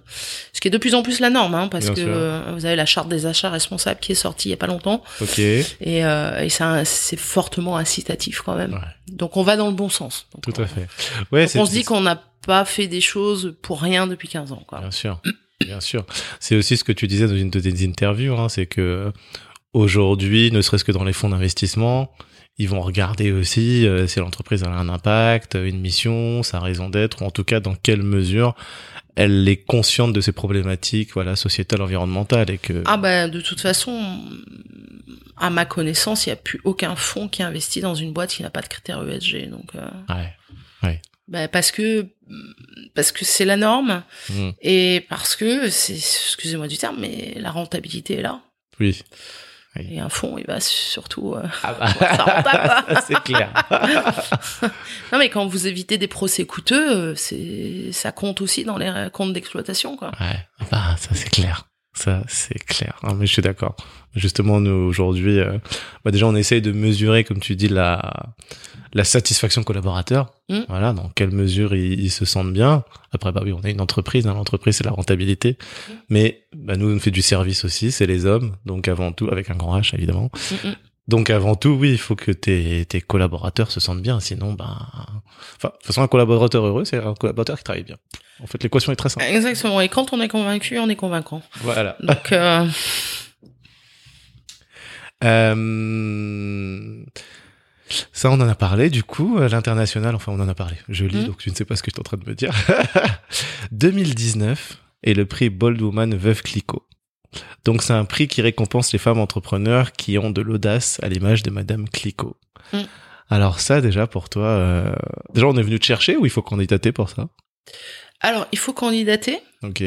Ce qui est de plus en plus la norme, hein, parce Bien que sûr. vous avez la charte des achats responsables qui est sortie il y a pas longtemps Ok. et, euh, et ça c'est fortement incitatif quand même. Ouais. Donc on va dans le bon sens. Donc, Tout on- à fait. Ouais, on se dit qu'on n'a pas fait des choses pour rien depuis 15 ans. Quoi. Bien sûr, bien sûr. C'est aussi ce que tu disais dans une de tes interviews, hein, c'est que aujourd'hui, ne serait-ce que dans les fonds d'investissement, ils vont regarder aussi euh, si l'entreprise a un impact, une mission, sa raison d'être, ou en tout cas dans quelle mesure elle est consciente de ces problématiques, voilà, sociétales, environnementales, et que Ah ben de toute façon, à ma connaissance, il n'y a plus aucun fonds qui investit dans une boîte qui n'a pas de critères ESG. Donc, euh, ouais, ben, parce que parce que c'est la norme Mm. et parce que c'est excusez-moi du terme, mais la rentabilité est là. oui, Et un fonds, il va surtout. euh, ah ça rentable, quoi. c'est clair. non mais quand vous évitez des procès coûteux, euh, c'est ça compte aussi dans les comptes d'exploitation quoi. Ouais, ah bah, ça c'est clair. Ça c'est clair. Ah, mais je suis d'accord. Justement, nous aujourd'hui, euh, bah, déjà on essaye de mesurer, comme tu dis, la la satisfaction collaborateur. Mm. Voilà, dans quelle mesure ils, ils se sentent bien. Après, bah oui, on a une entreprise. Hein, L'entreprise c'est la rentabilité, mais bah, nous on fait du service aussi. C'est les hommes, donc avant tout avec un grand H évidemment. Mm, mm. Donc avant tout, oui, il faut que tes, tes collaborateurs se sentent bien, sinon, ben, enfin, de toute façon, un collaborateur heureux, c'est un collaborateur qui travaille bien. En fait, l'équation est très simple. Exactement. Et quand on est convaincu, on est convaincant. Voilà. Donc euh, Euh, Ça, on en a parlé, du coup, à l'international, enfin, on en a parlé. Je lis, Mhm. donc je ne sais pas ce que je suis en train de me dire. 2019 est le prix Bold Woman Veuve Clicquot. Donc, c'est un prix qui récompense les femmes entrepreneurs qui ont de l'audace à l'image de Madame Clicquot. Mhm. Alors ça, déjà, pour toi, euh, déjà, on est venu te chercher ou il faut candidater pour ça? Alors il faut candidater. Ok.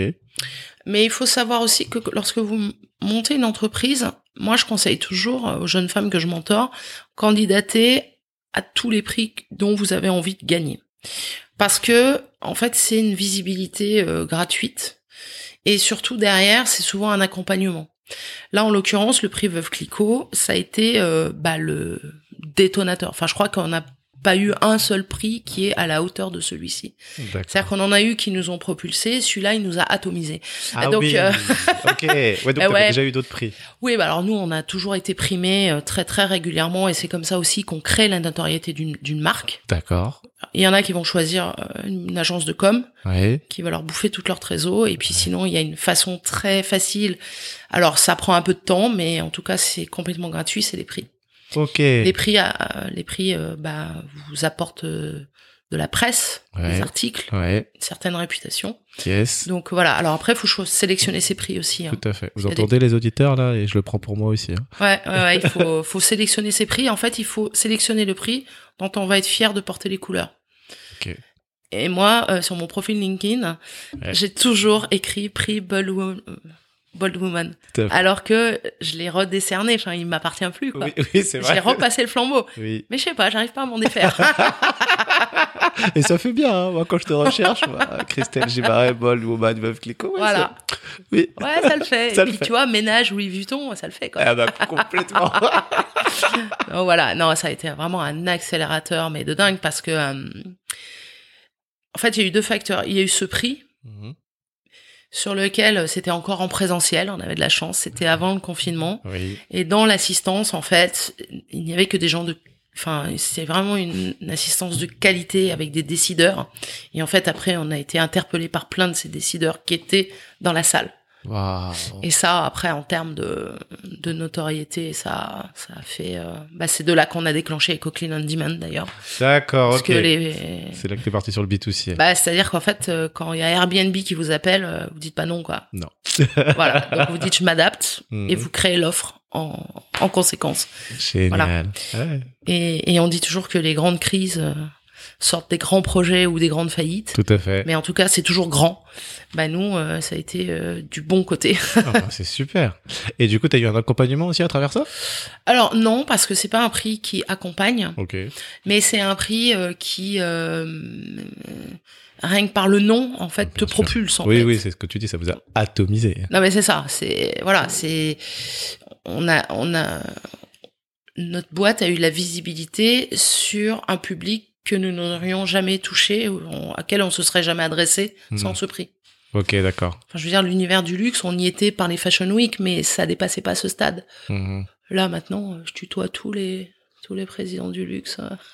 Mais il faut savoir aussi que lorsque vous montez une entreprise, moi je conseille toujours aux jeunes femmes que je mentor, candidater à tous les prix dont vous avez envie de gagner. Parce que en fait c'est une visibilité euh, gratuite et surtout derrière c'est souvent un accompagnement. Là en l'occurrence le prix Veuve Clicquot ça a été euh, bah, le détonateur. Enfin je crois qu'on n'a pas eu un seul prix qui est à la hauteur de celui-ci. C'est-à-dire qu'on en a eu qui nous ont propulsés, celui-là il nous a atomisés. Ah donc, oui. euh, ok. Ouais, donc t'avais ouais. déjà eu d'autres prix. Oui, bah alors nous, on a toujours été primés euh, très très régulièrement et c'est comme ça aussi qu'on crée la notoriété d'une marque. D'accord. Il y en a qui vont choisir euh, une agence de com Ouais. qui va leur bouffer toute leur trésor et puis sinon il y a une façon très facile. Alors ça prend un peu de temps, mais en tout cas c'est complètement gratuit, c'est les prix. Les prix, les prix, euh, bah vous apportent euh, de la presse, Ouais. des articles, Ouais. une certaine réputation. Yes. Donc voilà. Alors après, il faut sélectionner ses prix aussi. hein. Tout à fait. Vous des- entendez les auditeurs là et je le prends pour moi aussi. hein. Ouais, ouais, ouais, il faut, faut sélectionner ses prix. En fait, il faut sélectionner le prix dont on va être fier de porter les couleurs. Et moi, euh, sur mon profil LinkedIn, j'ai toujours écrit prix euh, Bold Woman. Alors que je l'ai redécerné. Enfin, il m'appartient plus, quoi. Oui, oui, c'est J'ai vrai. repassé le flambeau. Oui. Mais je sais pas, j'arrive pas à m'en défaire. Et ça fait bien, hein. moi quand je te recherche, moi, Christelle Gibaret, Bold Woman, Meuf Clicquot. ouais, voilà. ça- Oui. Ouais, ça le fait. Ça Et le puis, fait. tu vois, ménage Louis Vuitton, ça le fait, quoi. Ah bah complètement. Donc voilà, non, ça a été vraiment un accélérateur, mais de dingue, parce que, euh, en fait, il y a eu deux facteurs. Il y a eu ce prix, Mhm. Sur lequel euh, c'était encore en présentiel, on avait de la chance, c'était avant le confinement. Oui. Et dans l'assistance, en fait, il n'y avait que des gens de... Enfin, c'est vraiment une, une assistance de qualité avec des décideurs. Et en fait, après, on a été interpellé par plein de ces décideurs qui étaient dans la salle. Et ça, après, en termes de, de notoriété, ça, ça a fait... euh, bah, c'est de là qu'on a déclenché Coclean on Demand, d'ailleurs. D'accord, Parce que les... C'est là que t'es parti sur le B2C. Bah, c'est-à-dire qu'en fait, euh, quand il y a Airbnb qui vous appelle, euh, vous dites pas non, quoi. Non. Voilà. Donc vous dites je m'adapte Mhm. et vous créez l'offre en, en conséquence. Génial. Ouais, Et, et on dit toujours que les grandes crises sortent des grands projets ou des grandes faillites. tout à fait. Mais en tout cas, c'est toujours grand. Bah nous, euh, ça a été euh, du bon côté. Ah, bah, c'est super. Et du coup, t'as eu un accompagnement aussi à travers ça? Alors non, parce que c'est pas un prix qui accompagne, Ok. mais c'est un prix euh, qui euh, rien que par le nom, en fait, Bien te sûr. propulse. En Oui, fait. oui, c'est ce que tu dis, ça vous a atomisé. Non mais c'est ça, c'est voilà, c'est on a on a notre boîte a eu la visibilité sur un public que nous n'aurions jamais touché, on- à quel on se serait jamais adressé sans ce prix. Ok, d'accord. Enfin, je veux dire, l'univers du luxe, on y était par les Fashion Week, mais ça dépassait pas ce stade. Mhm. Là, maintenant, je tutoie tous les tous les présidents du luxe.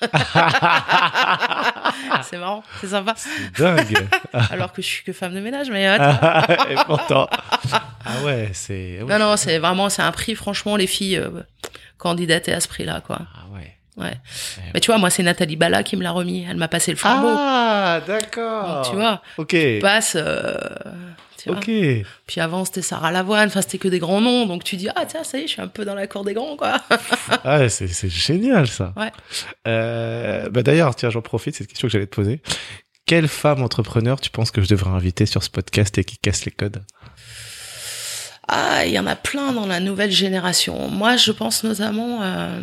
c'est marrant, c'est sympa. Dingue. Alors que je suis que femme de ménage, mais ouais. Et pourtant. Ah ouais, c'est. non, non, c'est vraiment, c'est un prix. Franchement, les filles euh, candidataient à ce prix-là, quoi. Ah ouais. Ouais. Mais tu vois, moi, c'est Nathalie Bala qui me l'a remis. Elle m'a passé le flambeau. Ah, d'accord. Donc, tu vois, Ok. tu passes. euh, tu vois. Ok. Puis avant, c'était Sarah Lavoine. Enfin, c'était que des grands noms. Donc tu dis, ah tiens, ça y est, je suis un peu dans la cour des grands, quoi. Ah, c'est c'est génial ça. Ouais. Euh, bah d'ailleurs, tiens, j'en profite, c'est une question que j'allais te poser. Quelle femme entrepreneur tu penses que je devrais inviter sur ce podcast et qui casse les codes? Ah, il y en a plein dans la nouvelle génération. Moi, je pense notamment euh,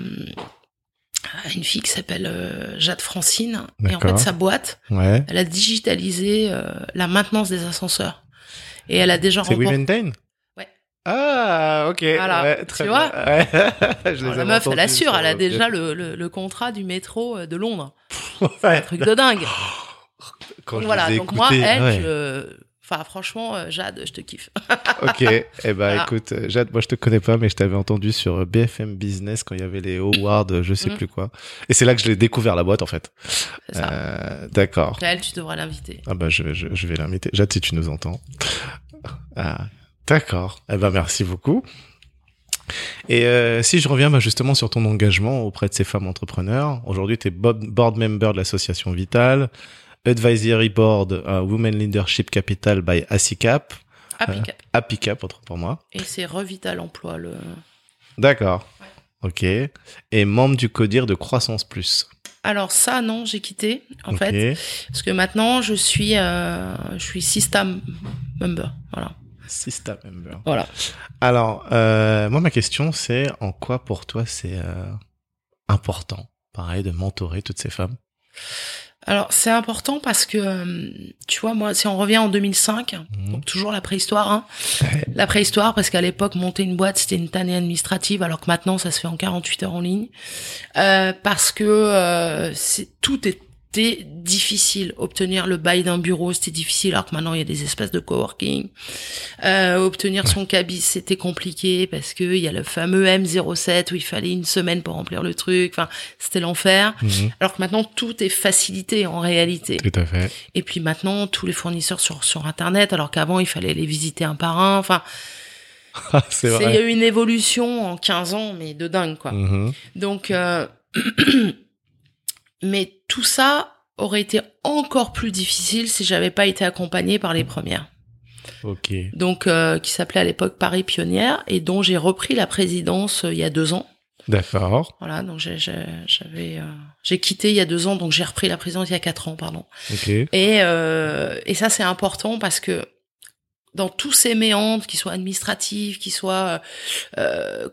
une fille qui s'appelle euh, Jade Francine. Et en fait, sa boîte, Ouais. elle a digitalisé euh, la maintenance des ascenseurs. Et elle a déjà C'est remporté. Ouais. Ah, ok. Voilà. Ouais, Tu vois bien. Ouais. Je les Alors, la meuf, elle assure, sur- elle a déjà le, le, le contrat du métro euh, de Londres. Un truc de dingue. Quand Donc je voilà, les donc moi, elle, je... Enfin, franchement, euh, Jade, je te kiffe. Ok, eh ben Voilà. écoute, Jade, moi je te connais pas, mais je t'avais entendu sur BFM Business quand il y avait les awards, je sais Mhm. plus quoi. Et c'est là que je l'ai découvert la boîte en fait. Euh, D'accord. Elle, tu devrais l'inviter. Ah bah je, je, je vais l'inviter. Jade, si tu nous entends. Ah, D'accord. Eh ben merci beaucoup. Et euh, si je reviens bah, justement sur ton engagement auprès de ces femmes entrepreneurs, aujourd'hui tu es board member de l'association Vital, advisory board à Women Leadership Capital by ASICAP, Applicable. APICAP autre pour moi. Et c'est Revital Emploi, le... D'accord. Ok. Et membre du CODIR de Croissance Plus. Alors ça, non, j'ai quitté, en fait. Parce que maintenant, je suis, euh, je suis system member. Voilà. System member. Voilà. Alors, euh, moi, ma question, c'est en quoi pour toi c'est euh, important, pareil, de mentorer toutes ces femmes? Alors, c'est important parce que, euh, tu vois, moi, si on revient en 2005, Mhm. donc toujours la préhistoire, hein, la préhistoire, parce qu'à l'époque, monter une boîte, c'était une tannée administrative, alors que maintenant, ça se fait en 48 heures en ligne. Euh, parce que euh, c'est tout était difficile. Obtenir le bail d'un bureau, c'était difficile, alors que maintenant, il y a des espaces de coworking. Euh, obtenir son cabis, c'était compliqué, parce que il y a le fameux M07 où il fallait une semaine pour remplir le truc. Enfin, c'était l'enfer. Mhm. Alors que maintenant, tout est facilité en réalité. Tout à fait. Et puis maintenant, tous les fournisseurs sur, sur Internet, alors qu'avant, il fallait les visiter un par un. Enfin, Ah, c'est c'est- il y a vrai. eu une évolution en 15 ans, mais de dingue, quoi. Mhm. Donc, euh, mais tout ça, aurait été encore plus difficile si j'avais pas été accompagnée par les premières. Ok. Donc, euh, qui s'appelait à l'époque Paris Pionnière et dont j'ai repris la présidence euh, il y a deux ans. D'accord. Voilà, donc j'ai- j'ai- j'avais, euh, j'ai quitté il y a deux ans, donc j'ai repris la présidence il y a quatre ans, pardon. Ok. Et, et ça, c'est important parce que dans tous ces méandres, qu'ils soient administratifs, qu'ils soient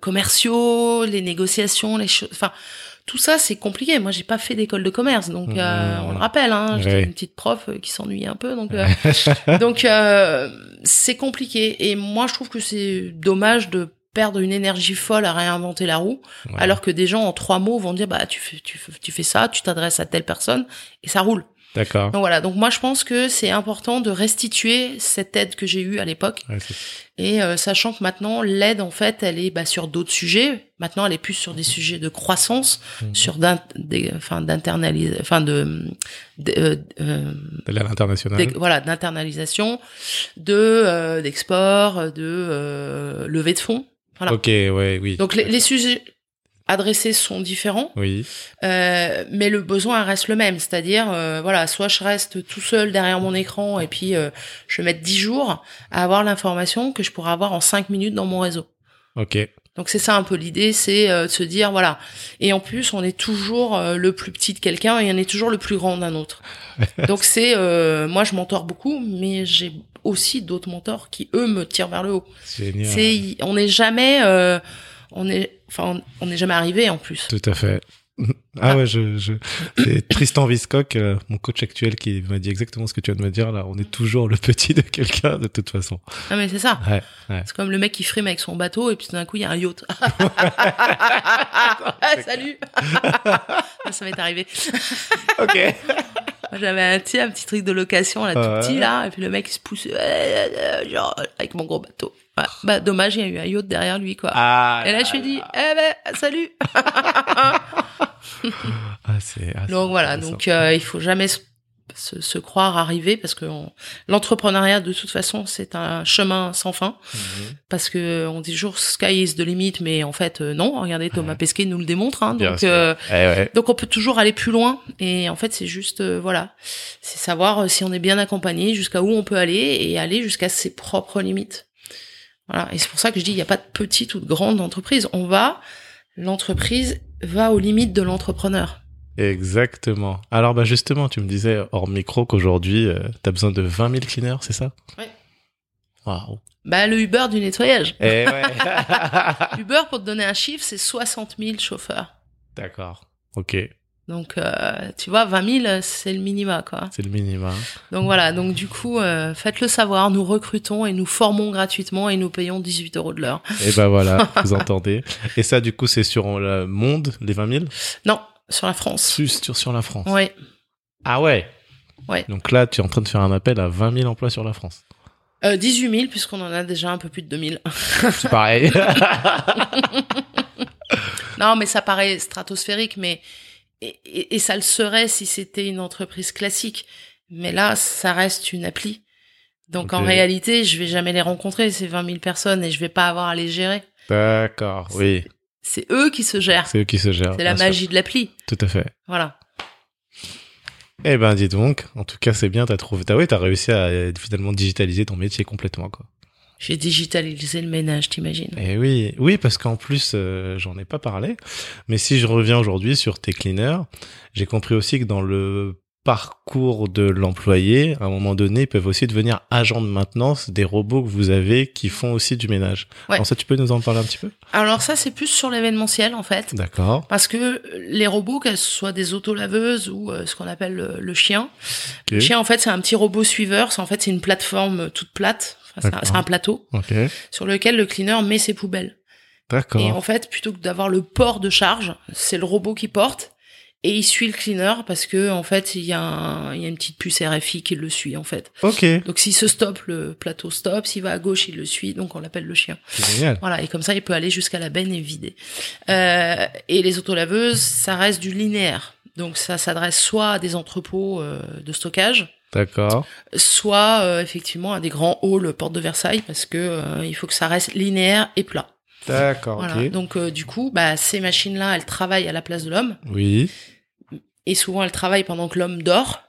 commerciaux, les négociations, les choses, enfin, tout ça, c'est compliqué. Moi, j'ai pas fait d'école de commerce, donc euh, Mmh. on le rappelle, hein, j'étais Ouais. une petite prof euh, qui s'ennuyait un peu, donc euh, donc euh, c'est compliqué. Et moi, je trouve que c'est dommage de perdre une énergie folle à réinventer la roue, Ouais. alors que des gens en trois mots vont dire bah tu fais tu fais, tu fais ça, tu t'adresses à telle personne et ça roule. D'accord. Donc voilà, donc moi je pense que c'est important de restituer cette aide que j'ai eue à l'époque Ouais, et euh, sachant que maintenant l'aide en fait elle est bah, sur d'autres sujets. Maintenant elle est plus sur des sujets de croissance, Mhm. sur des- enfin d'internaliser, enfin de, de- euh, euh, à l'international. voilà d'internalisation, de euh, d'export, de euh, levée de fonds. Voilà. Ok, ouais, oui. Donc les, les sujets adressés sont différents. Oui. Euh, mais le besoin reste le même, c'est-à-dire euh, voilà, soit je reste tout seul derrière mon écran et puis euh, je vais mettre 10 jours à avoir l'information que je pourrais avoir en 5 minutes dans mon réseau. Ok. Donc c'est ça un peu l'idée, c'est de se dire voilà. Et en plus, on est toujours le plus petit de quelqu'un et on est toujours le plus grand d'un autre. Donc c'est moi je mentore beaucoup, mais j'ai aussi d'autres mentors qui eux me tirent vers le haut. Génial. C'est on n'est jamais on est enfin on n'est jamais arrivé en plus. Tout à fait. Ah ouais, je, je... c'est Tristan Viscock, euh, mon coach actuel, qui m'a dit exactement ce que tu viens de me dire là. On est toujours le petit de quelqu'un de toute façon. Ah mais c'est ça. Ouais, ouais. C'est comme le mec qui frime avec son bateau et puis tout d'un coup il y a un yacht. ah, salut. ça m'est arrivé. Ok. J'avais un, un petit truc de location là tout Ouais. petit là et puis le mec il se pousse euh, euh, genre avec mon gros bateau. Ouais. Bah dommage il y a eu un yacht derrière lui quoi. Ah. et là je lui ai dit eh ben salut. Ah, c'est. ah, donc voilà donc euh, il faut jamais se, se, se croire arrivé parce que l'entrepreneuriat de toute façon c'est un chemin sans fin. Mhm. parce que on dit toujours sky is the limit, mais en fait euh, non. Regardez Thomas Ouais. Pesquet nous le démontre. Hein, donc euh, Eh ouais. donc on peut toujours aller plus loin. Et en fait c'est juste euh, voilà, c'est savoir euh, si on est bien accompagné, jusqu'à où on peut aller et aller jusqu'à ses propres limites. Voilà. Et c'est pour ça que je dis il n'y a pas de petite ou de grande entreprise. On va l'entreprise va aux limites de l'entrepreneur. Exactement. Alors, bah, justement, tu me disais hors micro qu'aujourd'hui, euh, t'as besoin de 20 000 cleaners, c'est ça? Ouais. Waouh. Bah le Uber du nettoyage. Eh ouais. Uber pour te donner un chiffre c'est 60 000 chauffeurs. D'accord. Ok. Donc euh, tu vois 20 000 c'est le minima quoi. C'est le minimum. Donc voilà, donc du coup, euh, faites-le savoir, nous recrutons et nous formons gratuitement et nous payons 18 euros de l'heure. Et ben voilà, vous entendez. Et ça, du coup, c'est sur le monde, les 20 000? Non, sur la France. Sur, sur la France. Ouais, Ah ouais? Ouais. Donc là, tu es en train de faire un appel à 20 000 emplois sur la France. euh, 18 000 puisqu'on en a déjà un peu plus de 2000. C'est pareil. non, mais ça paraît stratosphérique, mais et, et- et ça le serait si c'était une entreprise classique. Mais là, ça reste une appli. Donc en réalité, je vais jamais les rencontrer ces 20 000 personnes et je vais pas avoir à les gérer. D'accord, oui. C'est eux qui se gèrent. C'est eux qui se gèrent. C'est la sûr. magie de l'appli. Tout à fait. Voilà. Eh ben, dis donc. En tout cas, c'est bien, t'as trouvé, t'as, ouais, t'as réussi à euh, finalement digitaliser ton métier complètement, quoi. J'ai digitalisé le ménage, t'imagines? Eh oui, oui, parce qu'en plus, euh, j'en ai pas parlé. Mais si je reviens aujourd'hui sur tes cleaners, j'ai compris aussi que dans le parcours de l'employé, à un moment donné, ils peuvent aussi devenir agents de maintenance des robots que vous avez qui font aussi du ménage. Ouais. Alors ça, tu peux nous en parler un petit peu? Alors ça, c'est plus sur l'événementiel en fait. D'accord. Parce que les robots, qu'elles soient des autolaveuses ou euh, ce qu'on appelle le, le chien, le chien en fait c'est un petit robot suiveur, c'est en fait c'est une plateforme toute plate, Enfin, c'est un- plateau Ok. sur lequel le cleaner met ses poubelles. Et D'accord. en fait, plutôt que d'avoir le port de charge, c'est le robot qui porte et il suit le cleaner parce que en fait il y a un- il y a une petite puce RFI qui le suit en fait. Ok. Donc s'il se stoppe, le plateau stoppe, s'il va à gauche, il le suit, donc on l'appelle le chien. C'est génial. Voilà, et comme ça, il peut aller jusqu'à la benne et vider. Euh, et les autolaveuses, ça reste du linéaire. Donc ça s'adresse soit à des entrepôts euh, de stockage, D'accord. soit euh, effectivement à des grands halls porte de Versailles, parce que euh, il faut que ça reste linéaire et plat. D'accord. Voilà. Donc euh, du coup, bah, ces machines-là, elles travaillent à la place de l'homme. Oui. Et souvent, elles travaillent pendant que l'homme dort.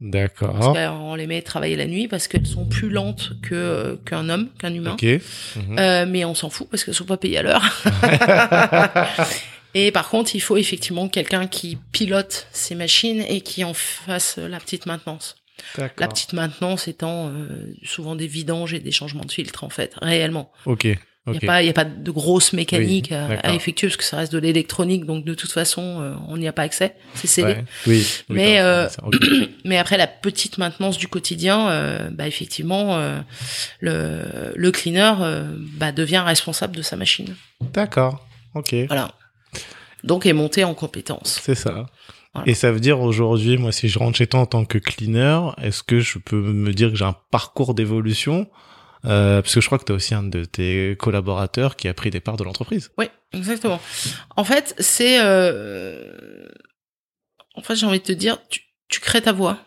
D'accord. On les met travailler la nuit parce qu'elles sont plus lentes que qu'un homme, qu'un humain. Ok. Mhm. Euh, mais on s'en fout parce qu'elles sont pas payées à l'heure. et par contre, il faut effectivement quelqu'un qui pilote ces machines et qui en fasse la petite maintenance. La petite maintenance étant euh, souvent des vidanges et des changements de filtres en fait, réellement. Ok. Il n'y a, pas- y a pas de grosse mécanique Oui, à, effectuer parce que ça reste de l'électronique, donc de toute façon, euh, on n'y a pas accès. C'est scellé. Ouais. Oui. oui, Mais, euh. Mais après la petite maintenance du quotidien, euh, bah effectivement, le, le cleaner bah, devient responsable de sa machine. D'accord. Ok. Voilà. Donc est monté en compétence. C'est ça. Voilà. Et ça veut dire aujourd'hui, moi, si je rentre chez toi en tant que cleaner, est-ce que je peux me dire que j'ai un parcours d'évolution? Euh, Parce que je crois que tu as aussi un de tes collaborateurs qui a pris des parts de l'entreprise. Oui, exactement. En fait, c'est, euh... en fait, j'ai envie de te dire, tu, tu crées ta voix.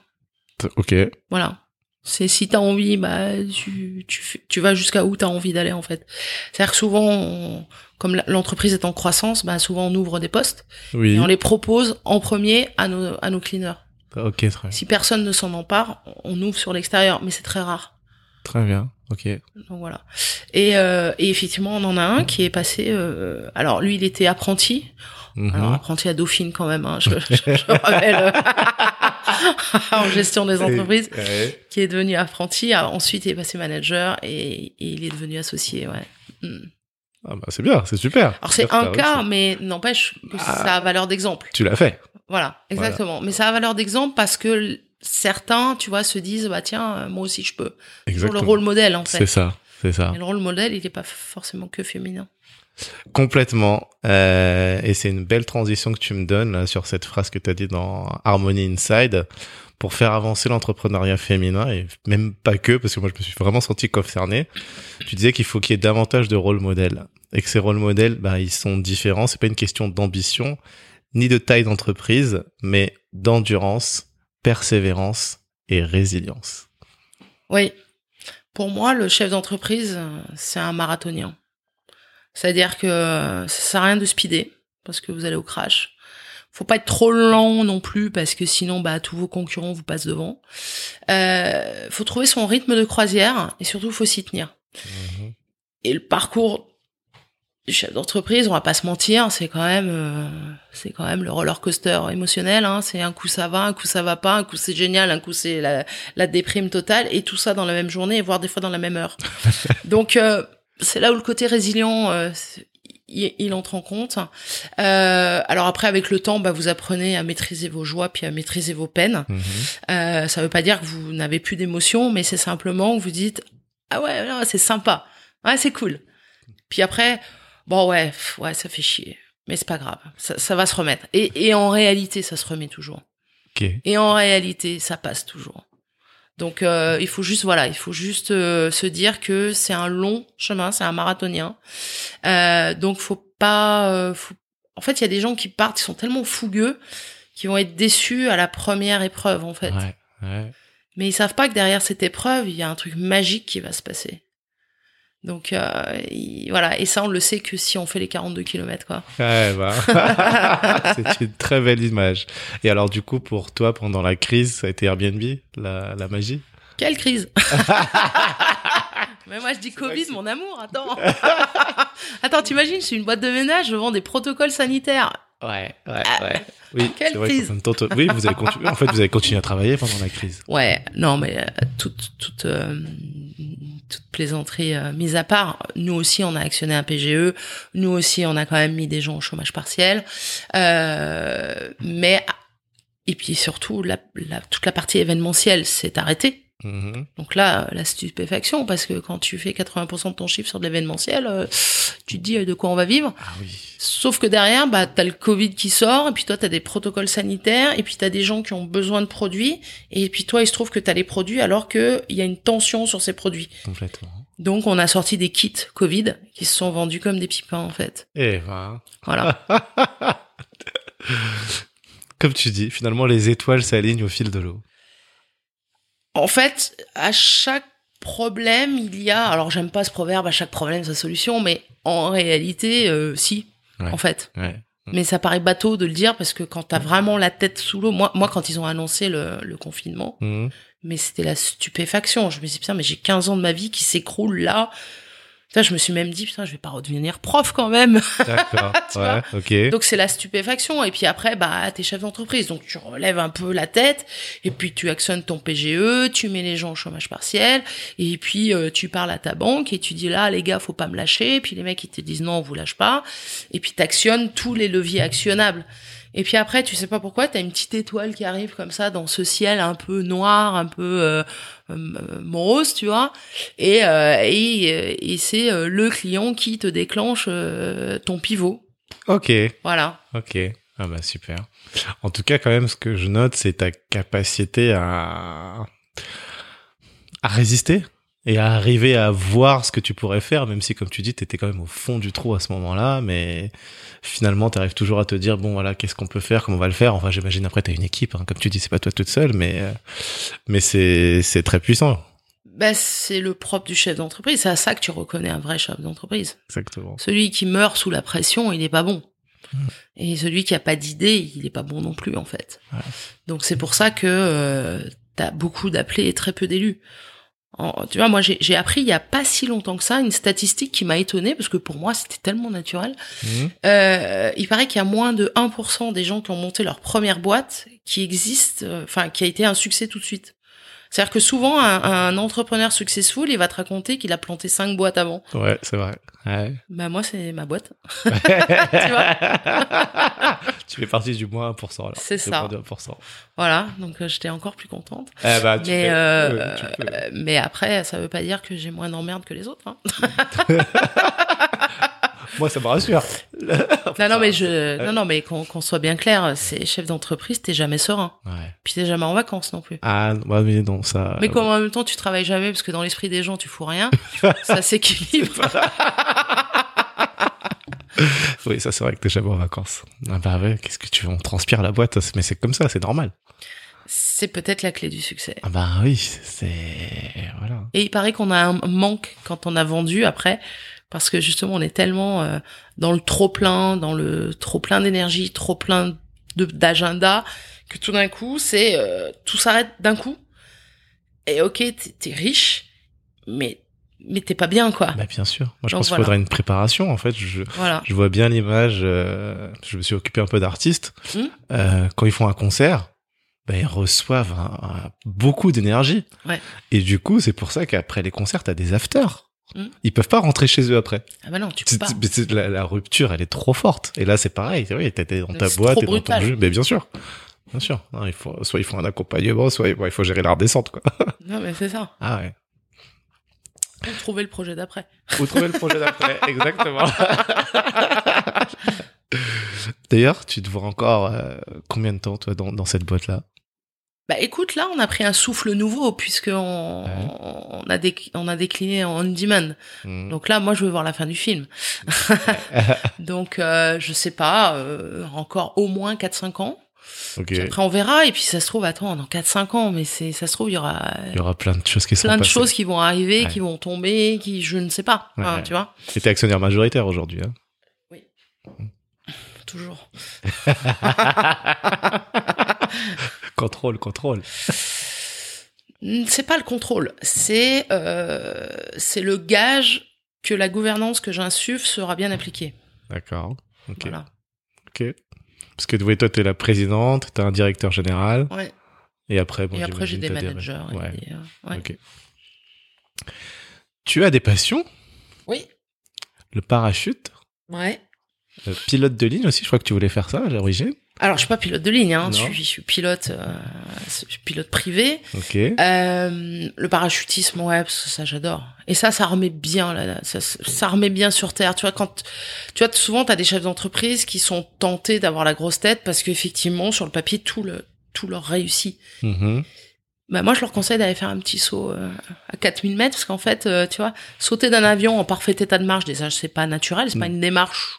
Ok. Voilà. C'est si t'as envie, bah tu tu tu vas jusqu'à où t'as envie d'aller en fait. C'est-à-dire que souvent, on- comme l'entreprise est en croissance, bah souvent on ouvre des postes Oui. et on les propose en premier à nos à nos cleaners. Ok, très bien. Si personne ne s'en empare, on ouvre sur l'extérieur, mais c'est très rare. Très bien. Ok. Donc voilà. Et, euh, et effectivement, on en a un qui est passé. euh, alors lui, il était apprenti. Mhm. Alors apprenti à Dauphine quand même. Hein, je, je, je rappelle en gestion des entreprises, Ouais. qui est devenu apprenti. Ensuite, il est passé manager et, et il est devenu associé. Ouais. Hmm. Ah bah c'est bien, c'est super. Alors c'est un cas, réussi. mais n'empêche que Ah. ça a valeur d'exemple. Tu l'as fait. Voilà, exactement. Mais ça a valeur d'exemple parce que certains, tu vois, se disent bah tiens, euh, moi aussi je peux. Toujours le Exactement. rôle modèle en C'est fait. ça. C'est ça. Le rôle modèle, il n'est pas forcément que féminin. Complètement. Euh, et c'est une belle transition que tu me donnes sur cette phrase que tu as dit dans Harmony Inside pour faire avancer l'entrepreneuriat féminin et même pas que parce que moi je me suis vraiment senti concerné. Tu disais qu'il faut qu'il y ait davantage de rôles modèles et que ces rôles modèles, bah, ils sont différents. C'est pas une question d'ambition ni de taille d'entreprise, mais d'endurance, persévérance et résilience. Oui. Pour moi, le chef d'entreprise, c'est un marathonien. C'est-à-dire que euh, ça sert à rien de speeder parce que vous allez au crash. Faut pas être trop lent non plus parce que sinon, bah, tous vos concurrents vous passent devant. Euh, faut trouver son rythme de croisière et surtout, faut s'y tenir. Et le parcours du chef d'entreprise, on va pas se mentir, c'est quand même, euh, c'est quand même le roller coaster émotionnel. Hein. C'est un coup ça va, un coup ça va pas, un coup c'est génial, un coup c'est la, la déprime totale, et tout ça dans la même journée, voire des fois dans la même heure. Donc euh, c'est là où le côté résilient, euh, il, il entre en compte. Euh, alors après, avec le temps, bah, vous apprenez à maîtriser vos joies puis à maîtriser vos peines. Mhm. Euh, ça veut pas dire que vous n'avez plus d'émotions, mais c'est simplement que vous dites ah ouais, non, c'est sympa, ouais, c'est cool. Puis après, bon ouais, ouais, ça fait chier, mais c'est pas grave, ça, ça va se remettre. Et, et en réalité, ça se remet toujours. Ok. Et en réalité, ça passe toujours. Donc euh, il faut juste voilà, il faut juste euh, se dire que c'est un long chemin, c'est un marathonien. Euh, donc faut pas euh, faut- en fait, il y a des gens qui partent, ils sont tellement fougueux qui vont être déçus à la première épreuve en fait. Ouais. Ouais. Mais ils savent pas que derrière cette épreuve, il y a un truc magique qui va se passer. Donc euh, il- voilà, et ça on le sait que si on fait les 42 km quoi. Ouais, bah. c'est une très belle image. Et alors, du coup, pour toi, pendant la crise, ça a été Airbnb, la, la magie? Quelle crise Mais moi je dis Covid, mon amour, attends. attends, t'imagines, je suis une boîte de ménage, je vends des protocoles sanitaires. Ouais, ouais, Ah, ouais. Oui, quelle c'est vrai crise. même temps, oui, vous avez continué. En fait, vous avez continué à travailler pendant la crise. Ouais, non, mais euh, toute, toute, euh, toute plaisanterie euh, mise à part, nous aussi on a actionné un PGE, nous aussi on a quand même mis des gens au chômage partiel, euh, mais et puis surtout la, la- toute la partie événementielle s'est arrêtée. Mhm. Donc là, la stupéfaction, parce que quand tu fais 80% de ton chiffre sur de l'événementiel, euh, tu te dis euh, de quoi on va vivre. Ah oui. Sauf que derrière, bah, t'as le Covid qui sort, et puis toi, t'as des protocoles sanitaires, et puis t'as des gens qui ont besoin de produits, et puis toi, il se trouve que t'as les produits alors que il y a une tension sur ces produits. Complètement. Donc, on a sorti des kits Covid qui se sont vendus comme des pipins, en fait. Et ben. Voilà. Comme tu dis, finalement, les étoiles s'alignent au fil de l'eau. En fait, à chaque problème, il y a, alors j'aime pas ce proverbe, à chaque problème sa solution, mais en réalité, euh, si, Ouais. en fait. Ouais. Mais ça paraît bateau de le dire parce que quand t'as vraiment la tête sous l'eau, moi, moi, quand ils ont annoncé le, le confinement, Mhm. mais c'était la stupéfaction. Je me suis dit, putain, mais j'ai 15 ans de ma vie qui s'écroule là. Putain, je me suis même dit, putain, je vais pas redevenir prof quand même. D'accord. Tu ouais, ok. Donc c'est la stupéfaction. Et puis après, bah, t'es chef d'entreprise. Donc tu relèves un peu la tête. Et puis tu actionnes ton PGE, tu mets les gens au chômage partiel. Et puis euh, tu parles à ta banque et tu dis là, les gars, faut pas me lâcher. Et puis les mecs, ils te disent non, on vous lâche pas. Et puis t'actionnes tous les leviers actionnables. Et puis après, tu sais pas pourquoi, t'as une petite étoile qui arrive comme ça dans ce ciel un peu noir, un peu euh, euh, morose, tu vois. Et, euh, et, et c'est le client qui te déclenche euh, ton pivot. Ok. Voilà. Ok. Ah bah super. En tout cas, quand même, ce que je note, c'est ta capacité à à résister et à arriver à voir ce que tu pourrais faire, même si, comme tu dis, t'étais quand même au fond du trou à ce moment-là, mais finalement, t'arrives toujours à te dire, bon, voilà, qu'est-ce qu'on peut faire, comment on va le faire. Enfin, j'imagine après, t'as une équipe, hein. comme tu dis, c'est pas toi toute seule, mais euh, mais c'est c'est très puissant. Bah, c'est le propre du chef d'entreprise. C'est à ça que tu reconnais un vrai chef d'entreprise. Exactement. Celui qui meurt sous la pression, il n'est pas bon. Mm. Et celui qui a pas d'idée, il est pas bon non plus, en fait. Ouais. Donc c'est pour ça que euh, t'as beaucoup d'appelés et très peu d'élus. En- Tu vois, moi j'ai j'ai appris il y a pas si longtemps que ça une statistique qui m'a étonnée parce que pour moi c'était tellement naturel. Mhm. Euh, il paraît qu'il y a moins de 1% des gens qui ont monté leur première boîte qui existe, euh, enfin qui a été un succès tout de suite. C'est-à-dire que souvent un, un entrepreneur successful, il va te raconter qu'il a planté cinq boîtes avant. Ouais, c'est vrai. Ouais. Bah moi c'est ma boîte. tu fais partie du moins 1%, là. C'est ça. moins de 1%. Voilà, donc euh, j'étais encore plus contente. Eh bah, tu Mais euh, tu euh, mais après ça veut pas dire que j'ai moins d'emmerdes que les autres. Hein. Moi, ça me rassure. Non non mais je non non mais qu'on soit bien clair, c'est chef d'entreprise, t'es jamais serein. Ouais. Puis t'es jamais en vacances non plus. Ah, ouais, mais non, ça. Mais comme en même temps tu travailles jamais parce que dans l'esprit des gens tu fous rien, ça s'équilibre. Oui, ça, c'est vrai que t'es jamais en vacances. Ah bah ouais, qu'est-ce que tu veux On transpire la boîte, mais c'est comme ça, c'est normal. C'est peut-être la clé du succès. Ah bah oui, c'est. Voilà. Et il paraît qu'on a un manque quand on a vendu après, parce que justement on est tellement euh, dans le trop plein, dans le trop plein d'énergie, trop plein de d'agenda, que tout d'un coup c'est euh, tout s'arrête d'un coup. Et ok, t'es riche, mais mais t'es pas bien quoi. Bah bien sûr. Moi, je Donc pense qu'il faudrait une préparation, en fait. Je, Voilà. je vois bien l'image. euh, je me suis occupé un peu d'artistes. Hmm. Euh, quand ils font un concert, bah, ils reçoivent un- un- beaucoup d'énergie. Ouais. Et du coup, c'est pour ça qu'après les concerts, t'as des afters. Hmm. Ils peuvent pas rentrer chez eux après. Ah bah non, tu peux pas. la, la rupture, elle est trop forte. Et là, c'est pareil. Vrai, t'es dans ta C'est boîte, t'es dans ton jeu. Mais bien sûr. Bien sûr. Non, il faut, soit il faut un accompagnement, soit bon, il faut gérer la redescente, quoi. Non mais c'est ça. Ah ouais. Faut trouver le projet d'après. Vous trouvez le projet d'après. Exactement. D'ailleurs, tu te vois encore euh, combien de temps, toi, dans, dans cette boîte-là? Bah écoute, là, on a pris un souffle nouveau puisque on, Ouais. on a on a décliné en on-demand. Hmm. Donc là, moi, je veux voir la fin du film. Donc, euh, je sais pas, euh, encore au moins 4-5 ans. Après, on verra. Et puis, ça se trouve, attends, dans 4-5 ans, mais c'est, ça se trouve, il y aura Il y aura plein de choses qui plein de passées. choses qui vont arriver, Ouais. qui vont tomber, qui, je ne sais pas, Ouais, hein, tu vois. Et t'es actionnaire majoritaire aujourd'hui. Hein Toujours. contrôle, contrôle. Hmm, C'est pas le contrôle, c'est, euh, c'est le gage que la gouvernance que j'insuffle sera bien appliquée. D'accord. Ok. Voilà. Ok. Parce que oui, toi, t'es la présidente, t'as un directeur général, Ouais. et après, bon, et après, j'ai des managers. et Ouais. des, euh, ouais. Ok. Tu as des passions? Oui. Le parachute, Ouais. Euh, pilote de ligne aussi. Je crois que tu voulais faire ça à l'origine. Alors, je suis pas pilote de ligne, hein. Je suis, je suis pilote, euh, je suis pilote privé. Ok. Euh, le parachutisme, ouais, parce que ça, j'adore. Et ça, ça remet bien, là, ça, ça remet bien sur terre. Tu vois, quand, tu vois, souvent, t'as des chefs d'entreprise qui sont tentés d'avoir la grosse tête parce qu'effectivement, sur le papier, tout le, tout leur réussit. Mhm. Bah, moi, je leur conseille d'aller faire un petit saut euh, à 4000 mètres, parce qu'en fait, euh, tu vois, sauter d'un avion en parfait état de marche, déjà, c'est pas naturel, c'est pas Mm. une démarche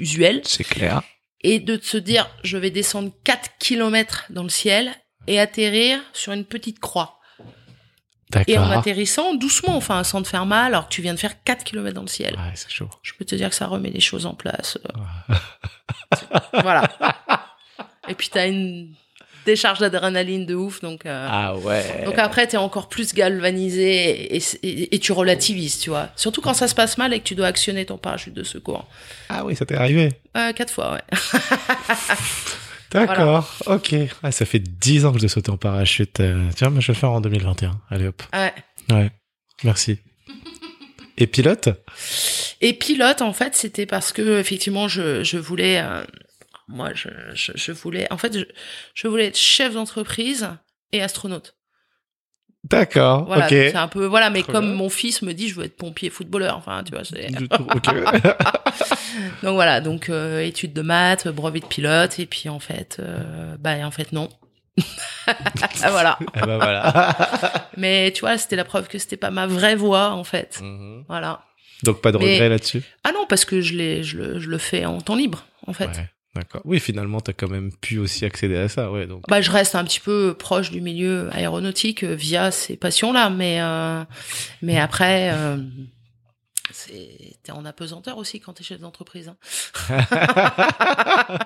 usuelle. C'est clair. Et de se dire, je vais descendre 4 kilomètres dans le ciel et atterrir sur une petite croix. Et en atterrissant doucement, enfin, sans te faire mal, alors que tu viens de faire 4 km dans le ciel. Ouais, c'est chaud. Je peux te dire que ça remet les choses en place. voilà. Et puis t'as une décharge d'adrénaline de ouf, donc. euh, Ah ouais. Donc après, t'es encore plus galvanisé et, et- et tu relativises, tu vois. Surtout quand ça se passe mal et que tu dois actionner ton parachute de secours. Ah oui, ça t'est arrivé. Euh, quatre fois, ouais. D'accord, ok. Ah, ça fait 10 ans que je dois sauter en parachute. Euh, Tiens, moi je vais le faire en 2021. Allez hop. ouais. Ouais, merci. Et pilote? Et pilote, en fait, c'était parce que effectivement, je, je voulais, euh, moi, je, je, je voulais, en fait, je, je voulais être chef d'entreprise et astronaute. D'accord, Voilà, c'est un peu, voilà, mais Très comme bien. mon fils me dit, je veux être pompier, footballeur, enfin, tu vois, c'est. Donc voilà, donc euh, études de maths, brevet de pilote, et puis en fait, euh, bah en fait non. Voilà. Eh ben voilà. Mais tu vois, c'était la preuve que c'était pas ma vraie voie en fait. Mhm. Voilà. Donc pas de Mais- regret là-dessus? Ah non, parce que je l'ai, je le, je le fais en temps libre en fait. Ouais, d'accord. Oui, finalement, t'as quand même pu aussi accéder à ça, ouais. Donc. Bah, je reste un petit peu proche du milieu aéronautique euh, via ces passions-là, mais euh, mais après, euh, c'est t'es en apesanteur aussi quand t'es chef d'entreprise. hein.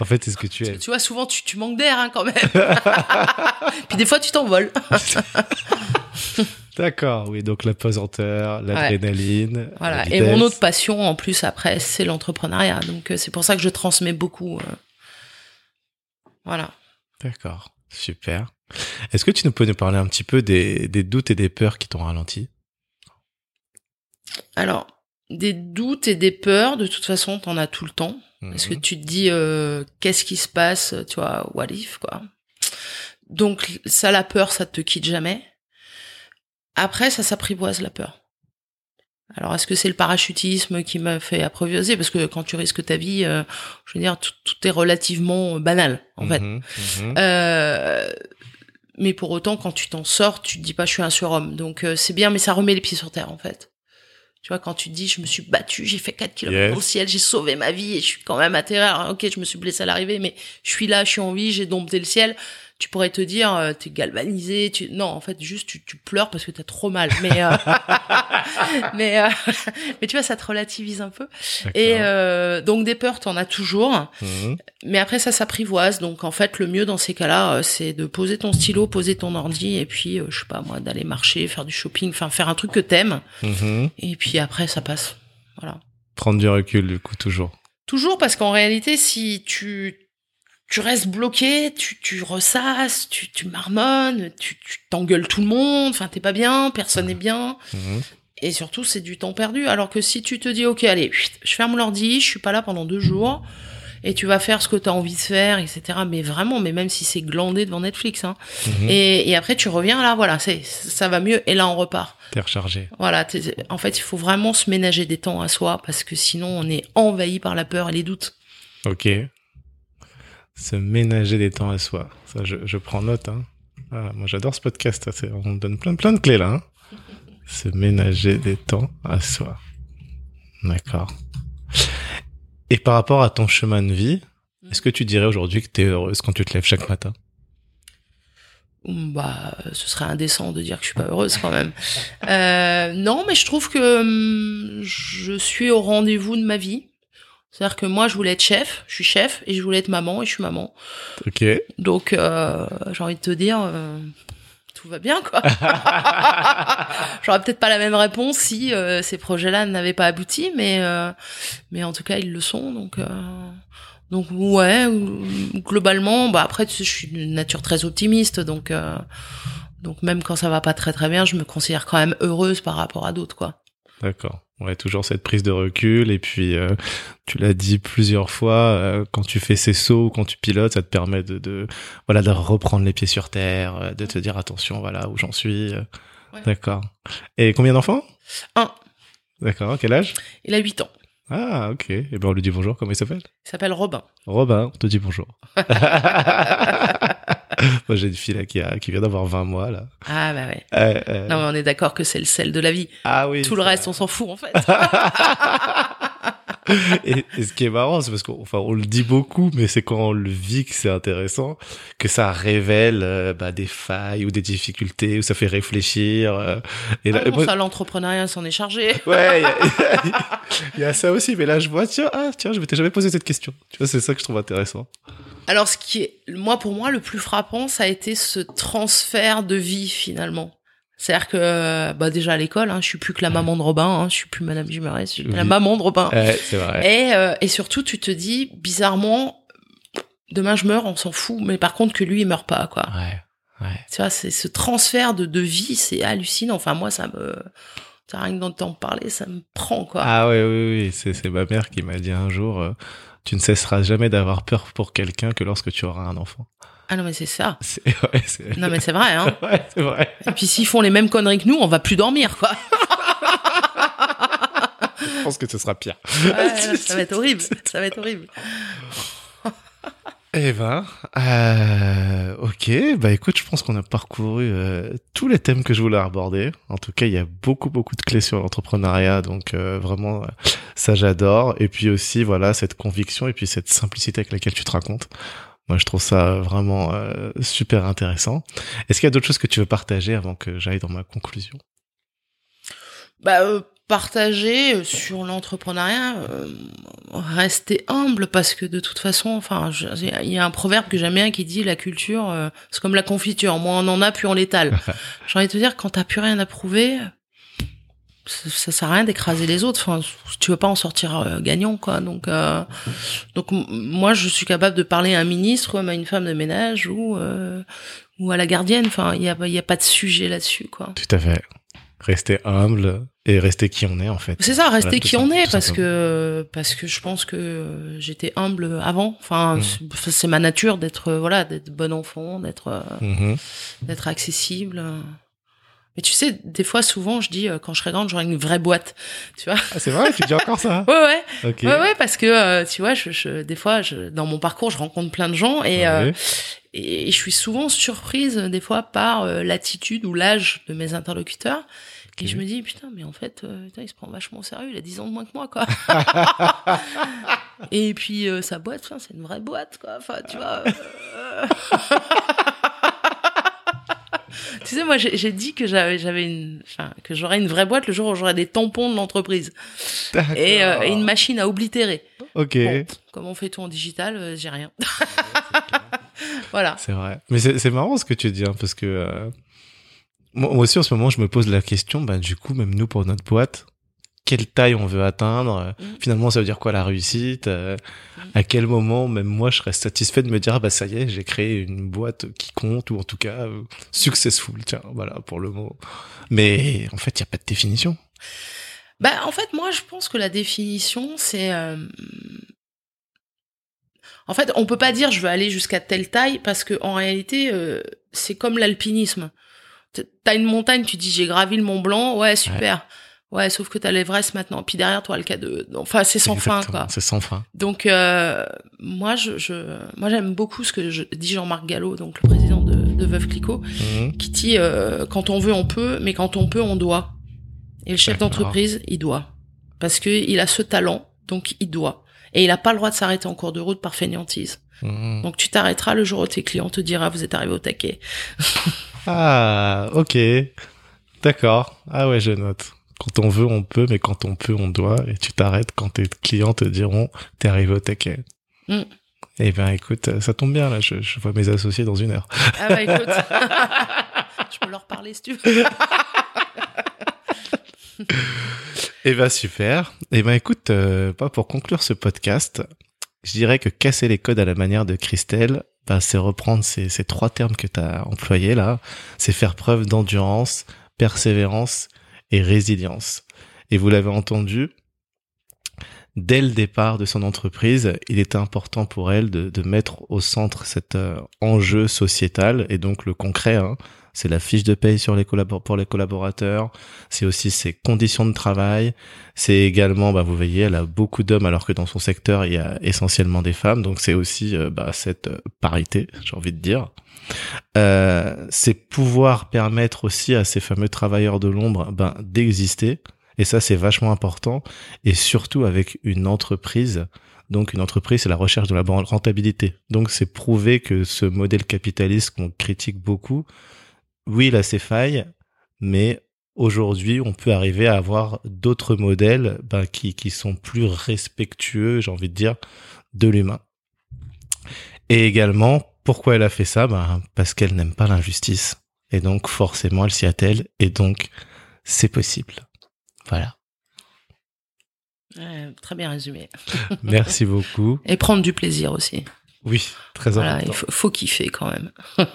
en fait, c'est ce que tu es. tu vois, souvent tu, tu manques d'air hein, quand même. Puis des fois tu t'envoles. D'accord, oui, donc la pesanteur, l'adrénaline. Voilà. la Et mon autre passion, en plus, après, c'est l'entrepreneuriat. Donc, euh, c'est pour ça que je transmets beaucoup. euh. Voilà. D'accord, super. Est-ce que tu nous peux nous parler un petit peu des, des doutes et des peurs qui t'ont ralenti? Alors, des doutes et des peurs, de toute façon, t'en as tout le temps. Parce que Mhm. tu te dis, euh, qu'est-ce qui se passe, tu vois, what if, quoi. Donc, ça, la peur, ça te quitte jamais. Après, ça s'apprivoise, la peur. Alors, est-ce que c'est le parachutisme qui m'a fait apprivoiser Parce que quand tu risques ta vie, euh, je veux dire, tout, tout est relativement banal, en fait. Mhm, mhm. Euh, mais pour autant, quand tu t'en sors, tu te dis pas je suis un surhomme. Donc euh, c'est bien, mais ça remet les pieds sur terre en fait. Tu vois, quand tu te dis je me suis battu, j'ai fait 4 km Yes. le ciel, j'ai sauvé ma vie et je suis quand même atterré. Alors, ok, je me suis blessé à l'arrivée, mais je suis là, je suis en vie, j'ai dompté le ciel. Tu pourrais te dire, euh, t'es galvanisé. Tu... Non, en fait, juste tu, tu pleures parce que t'as trop mal. Mais euh, mais euh, mais tu vois, ça te relativise un peu. Et donc des peurs, t'en as toujours. Mhm. Mais après, ça s'apprivoise. Donc, en fait, le mieux dans ces cas-là, c'est de poser ton stylo, poser ton ordi, et puis, je sais pas moi, d'aller marcher, faire du shopping, enfin, faire un truc que t'aimes. Mhm. Et puis après, ça passe. Voilà. Prendre du recul, du coup, toujours. Toujours parce qu'en réalité, si tu tu restes bloqué, tu, tu ressasses, tu, tu marmonnes, tu tu t'engueules tout le monde, enfin, t'es pas bien, personne n'est bien. Mhm. Et surtout, c'est du temps perdu. Alors que si tu te dis, OK, allez, je ferme l'ordi, je suis pas là pendant deux jours, et tu vas faire ce que tu as envie de faire, etc. Mais vraiment, mais même si c'est glandé devant Netflix. Hein. Mhm. Et, et après, tu reviens là, voilà, c'est ça va mieux, et là, on repart. T'es rechargé. Voilà, en fait, il faut vraiment se ménager des temps à soi, parce que sinon, on est envahi par la peur et les doutes. Ok. Se ménager des temps à soi. Ça, je, je prends note. Hein. Ah, moi, j'adore ce podcast. c'est- On donne plein, plein de clés là. Hein. Se ménager des temps à soi. D'accord. Et par rapport à ton chemin de vie, est-ce que tu dirais aujourd'hui que tu es heureuse quand tu te lèves chaque matin? Bah, ce serait indécent de dire que je suis pas heureuse quand même. Euh, non, mais je trouve que hum, je suis au rendez-vous de ma vie. C'est-à-dire que moi, je voulais être chef, je suis chef, et je voulais être maman, et je suis maman. Ok. Donc, euh, j'ai envie de te dire, euh, tout va bien, quoi. J'aurais peut-être pas la même réponse si euh, ces projets-là n'avaient pas abouti, mais euh, mais en tout cas, ils le sont. Donc, euh, donc ouais, globalement, bah après, tu sais, je suis d'une nature très optimiste, donc euh, donc même quand ça va pas très très bien, je me considère quand même heureuse par rapport à d'autres, quoi. D'accord. Ouais, toujours cette prise de recul. Et puis, euh, tu l'as dit plusieurs fois, euh, quand tu fais ces sauts, quand tu pilotes, ça te permet de, de, voilà, de reprendre les pieds sur terre, euh, de te dire attention, voilà où j'en suis. Ouais. D'accord. Et combien d'enfants? Un. D'accord. Quel âge? Il a 8 ans. Ah, ok. Et ben on lui dit bonjour. Comment il s'appelle? Il s'appelle Robin. Robin. On te dit bonjour. Moi, j'ai une fille là qui a, qui vient d'avoir 20 mois là. Ah bah ouais. Euh, euh, Non, mais on est d'accord que c'est le sel de la vie. ah oui. Tout le reste, on s'en fout en fait. et, ce qui est marrant, c'est parce qu'on enfin, on le dit beaucoup, mais c'est quand on le vit que c'est intéressant, que ça révèle euh, bah, des failles ou des difficultés, ou ça fait réfléchir. Euh, et là, ah ça, l'entrepreneuriat s'en est chargé. Ouais, il y, a ça aussi. Mais là, je vois, tiens, ah, tiens, je m'étais jamais posé cette question. Tu vois, c'est ça que je trouve intéressant. Alors, ce qui est, moi, pour moi, le plus frappant, ça a été ce transfert de vie, finalement. C'est-à-dire que bah déjà à l'école, hein, je suis plus que la maman de Robin, hein, je suis plus Madame Jumaret, je suis la maman de Robin. vrai. Et, euh, et surtout, tu te dis bizarrement, demain je meurs, on s'en fout, mais par contre que lui il meurt pas, quoi. Ouais. Ouais. Tu vois, c'est ce transfert de, de vie, c'est hallucinant. Enfin moi, ça me, ça rien que d'entendre parler, ça me prend, quoi. Ah oui, oui, oui, c'est c'est ma mère qui m'a dit un jour, euh, tu ne cesseras jamais d'avoir peur pour quelqu'un que lorsque tu auras un enfant. Ah non, mais c'est ça. Ouais, non, mais c'est vrai, hein. ouais, c'est vrai. Et puis s'ils font les mêmes conneries que nous, on va plus dormir, quoi. Je pense que ce sera pire. Ouais, ça va être horrible. Ça va être horrible. Eh ben, euh, ok, bah écoute, je pense qu'on a parcouru euh, tous les thèmes que je voulais aborder. En tout cas, il y a beaucoup beaucoup de clés sur l'entrepreneuriat, donc euh, vraiment, ça j'adore. Et puis aussi, voilà, cette conviction et puis cette simplicité avec laquelle tu te racontes. Moi, je trouve ça vraiment euh, super intéressant. Est-ce qu'il y a d'autres choses que tu veux partager avant que j'aille dans ma conclusion? Bah, euh, partager euh, sur l'entrepreneuriat, rester humble parce que de toute façon, enfin, il y a un proverbe que j'aime bien qui dit la culture, c'est comme la confiture. Moins on en a, plus on l'étale. J'ai envie de te dire, quand t'as plus rien à prouver, ça, sert à rien d'écraser les autres. Enfin, tu veux pas en sortir euh, gagnant, quoi. Donc, euh, donc moi, je suis capable de parler à un ministre, ou à une femme de ménage, ou euh, ou à la gardienne. Enfin, il y a, y a pas de sujet là-dessus, quoi. Tout à fait. Rester humble et rester qui on est, en fait. C'est ça, rester qui on est, parce que parce que je pense que j'étais humble avant. Enfin, mmh. c'est ma nature d'être voilà, d'être bon enfant, d'être mmh d'être accessible. Mais tu sais, des fois, souvent, je dis, euh, quand je serai grande, j'aurai une vraie boîte. Tu vois ah, C'est vrai, tu dis encore ça Ouais, ouais. Ouais, ouais, parce que, euh, tu vois, je, je, des fois, je, dans mon parcours, je rencontre plein de gens et, euh, et, je suis souvent surprise, des fois, par l'attitude ou l'âge de mes interlocuteurs. Et je me dis, putain, mais en fait, putain, il se prend vachement au sérieux, il a 10 ans de moins que moi, quoi. et puis, sa boîte, c'est une vraie boîte, quoi. Enfin, tu vois tu sais, moi, j'ai dit que j'avais, j'avais une, enfin, que j'aurais une vraie boîte le jour où j'aurais des tampons de l'entreprise. Et, euh, et, une machine à oblitérer. Ok. comme on fait tout en digital, euh, j'ai rien. voilà. C'est vrai. Mais c'est marrant ce que tu dis, hein, parce que euh, moi aussi en ce moment, je me pose la question, bah, du coup, même nous pour notre boîte, quelle taille on veut atteindre. Mm. Finalement, ça veut dire quoi la réussite euh, À quel moment, même moi, je serais satisfait de me dire, ah bah ça y est, j'ai créé une boîte qui compte, ou en tout cas, euh, successful, tiens, voilà, pour le mot. Mais en fait, il n'y a pas de définition. Bah, en fait, moi, je pense que la définition, c'est... Euh... En fait, on peut pas dire je veux aller jusqu'à telle taille parce que en réalité, euh, c'est comme l'alpinisme. T'as une montagne, tu dis j'ai gravi le Mont Blanc, ouais super. Ouais, sauf que t'as l'Everest maintenant. Puis derrière toi, le cas de, enfin, c'est sans fin, quoi. C'est sans fin. Donc, euh, moi, je, je moi, j'aime beaucoup ce que je, dit Jean-Marc Gallo, donc le président de, de Veuve Clicquot, mhm. qui dit, euh, quand on veut, on peut, mais quand on peut, on doit. Et le chef d'entreprise, il doit. Parce que il a ce talent, donc il doit. Et il a pas le droit de s'arrêter en cours de route par fainéantise. Mhm. Donc tu t'arrêteras le jour où tes clients te dira, vous êtes arrivé au taquet. ah, ok. D'accord. Ah ouais, je note. Quand on veut, on peut, mais quand on peut, on doit. Et tu t'arrêtes quand tes clients te diront, t'es arrivé au taquet. Mm. Eh ben, écoute, ça tombe bien, là. Je, je, vois mes associés dans une heure. Ah bah écoute. je peux leur parler si tu veux. eh ben, super. Eh ben, écoute, euh, pas pour conclure ce podcast, je dirais que casser les codes à la manière de Christelle, bah, c'est reprendre ces, ces trois termes que tu as employés là. C'est faire preuve d'endurance, persévérance et résilience. Et vous l'avez entendu, dès le départ de son entreprise, il était important pour elle de, mettre au centre cet euh, enjeu sociétal et donc le concret. Hein, c'est la fiche de paye pour les collaborateurs, c'est aussi ses conditions de travail, c'est également, bah, vous voyez, elle a beaucoup d'hommes alors que dans son secteur il y a essentiellement des femmes, donc c'est aussi euh, bah, cette euh, parité, j'ai envie de dire. Euh, c'est pouvoir permettre aussi à ces fameux travailleurs de l'ombre ben, d'exister Et ça, c'est vachement important. Et surtout avec une entreprise. Donc, une entreprise, c'est la recherche de la rentabilité. Donc, c'est prouver que ce modèle capitaliste qu'on critique beaucoup, oui, il a ses failles, mais aujourd'hui, on peut arriver à avoir d'autres modèles ben, qui, qui sont plus respectueux, j'ai envie de dire, de l'humain. Et également, pourquoi elle a fait ça? Ben, Parce qu'elle n'aime pas l'injustice. Et donc, forcément, elle s'y attelle. Et donc, c'est possible. Voilà. très bien résumé. Merci beaucoup. Et prendre du plaisir aussi. Oui, très important. Il faut, faut kiffer quand même.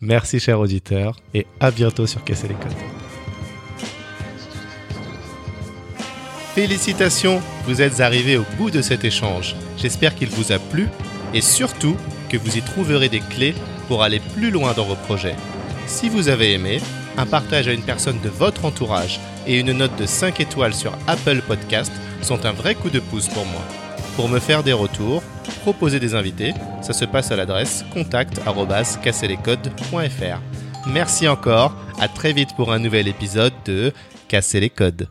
Merci, cher auditeur, et à bientôt sur Casser les Codes. Félicitations, vous êtes arrivé au bout de cet échange. J'espère qu'il vous a plu et surtout que vous y trouverez des clés pour aller plus loin dans vos projets. Si vous avez aimé, un partage à une personne de votre entourage et une note de 5 étoiles sur Apple Podcast sont un vrai coup de pouce pour moi. Pour me faire des retours, proposer des invités, ça se passe à l'adresse contact@casserlescodes.fr. Merci encore, à très vite pour un nouvel épisode de Casser les codes.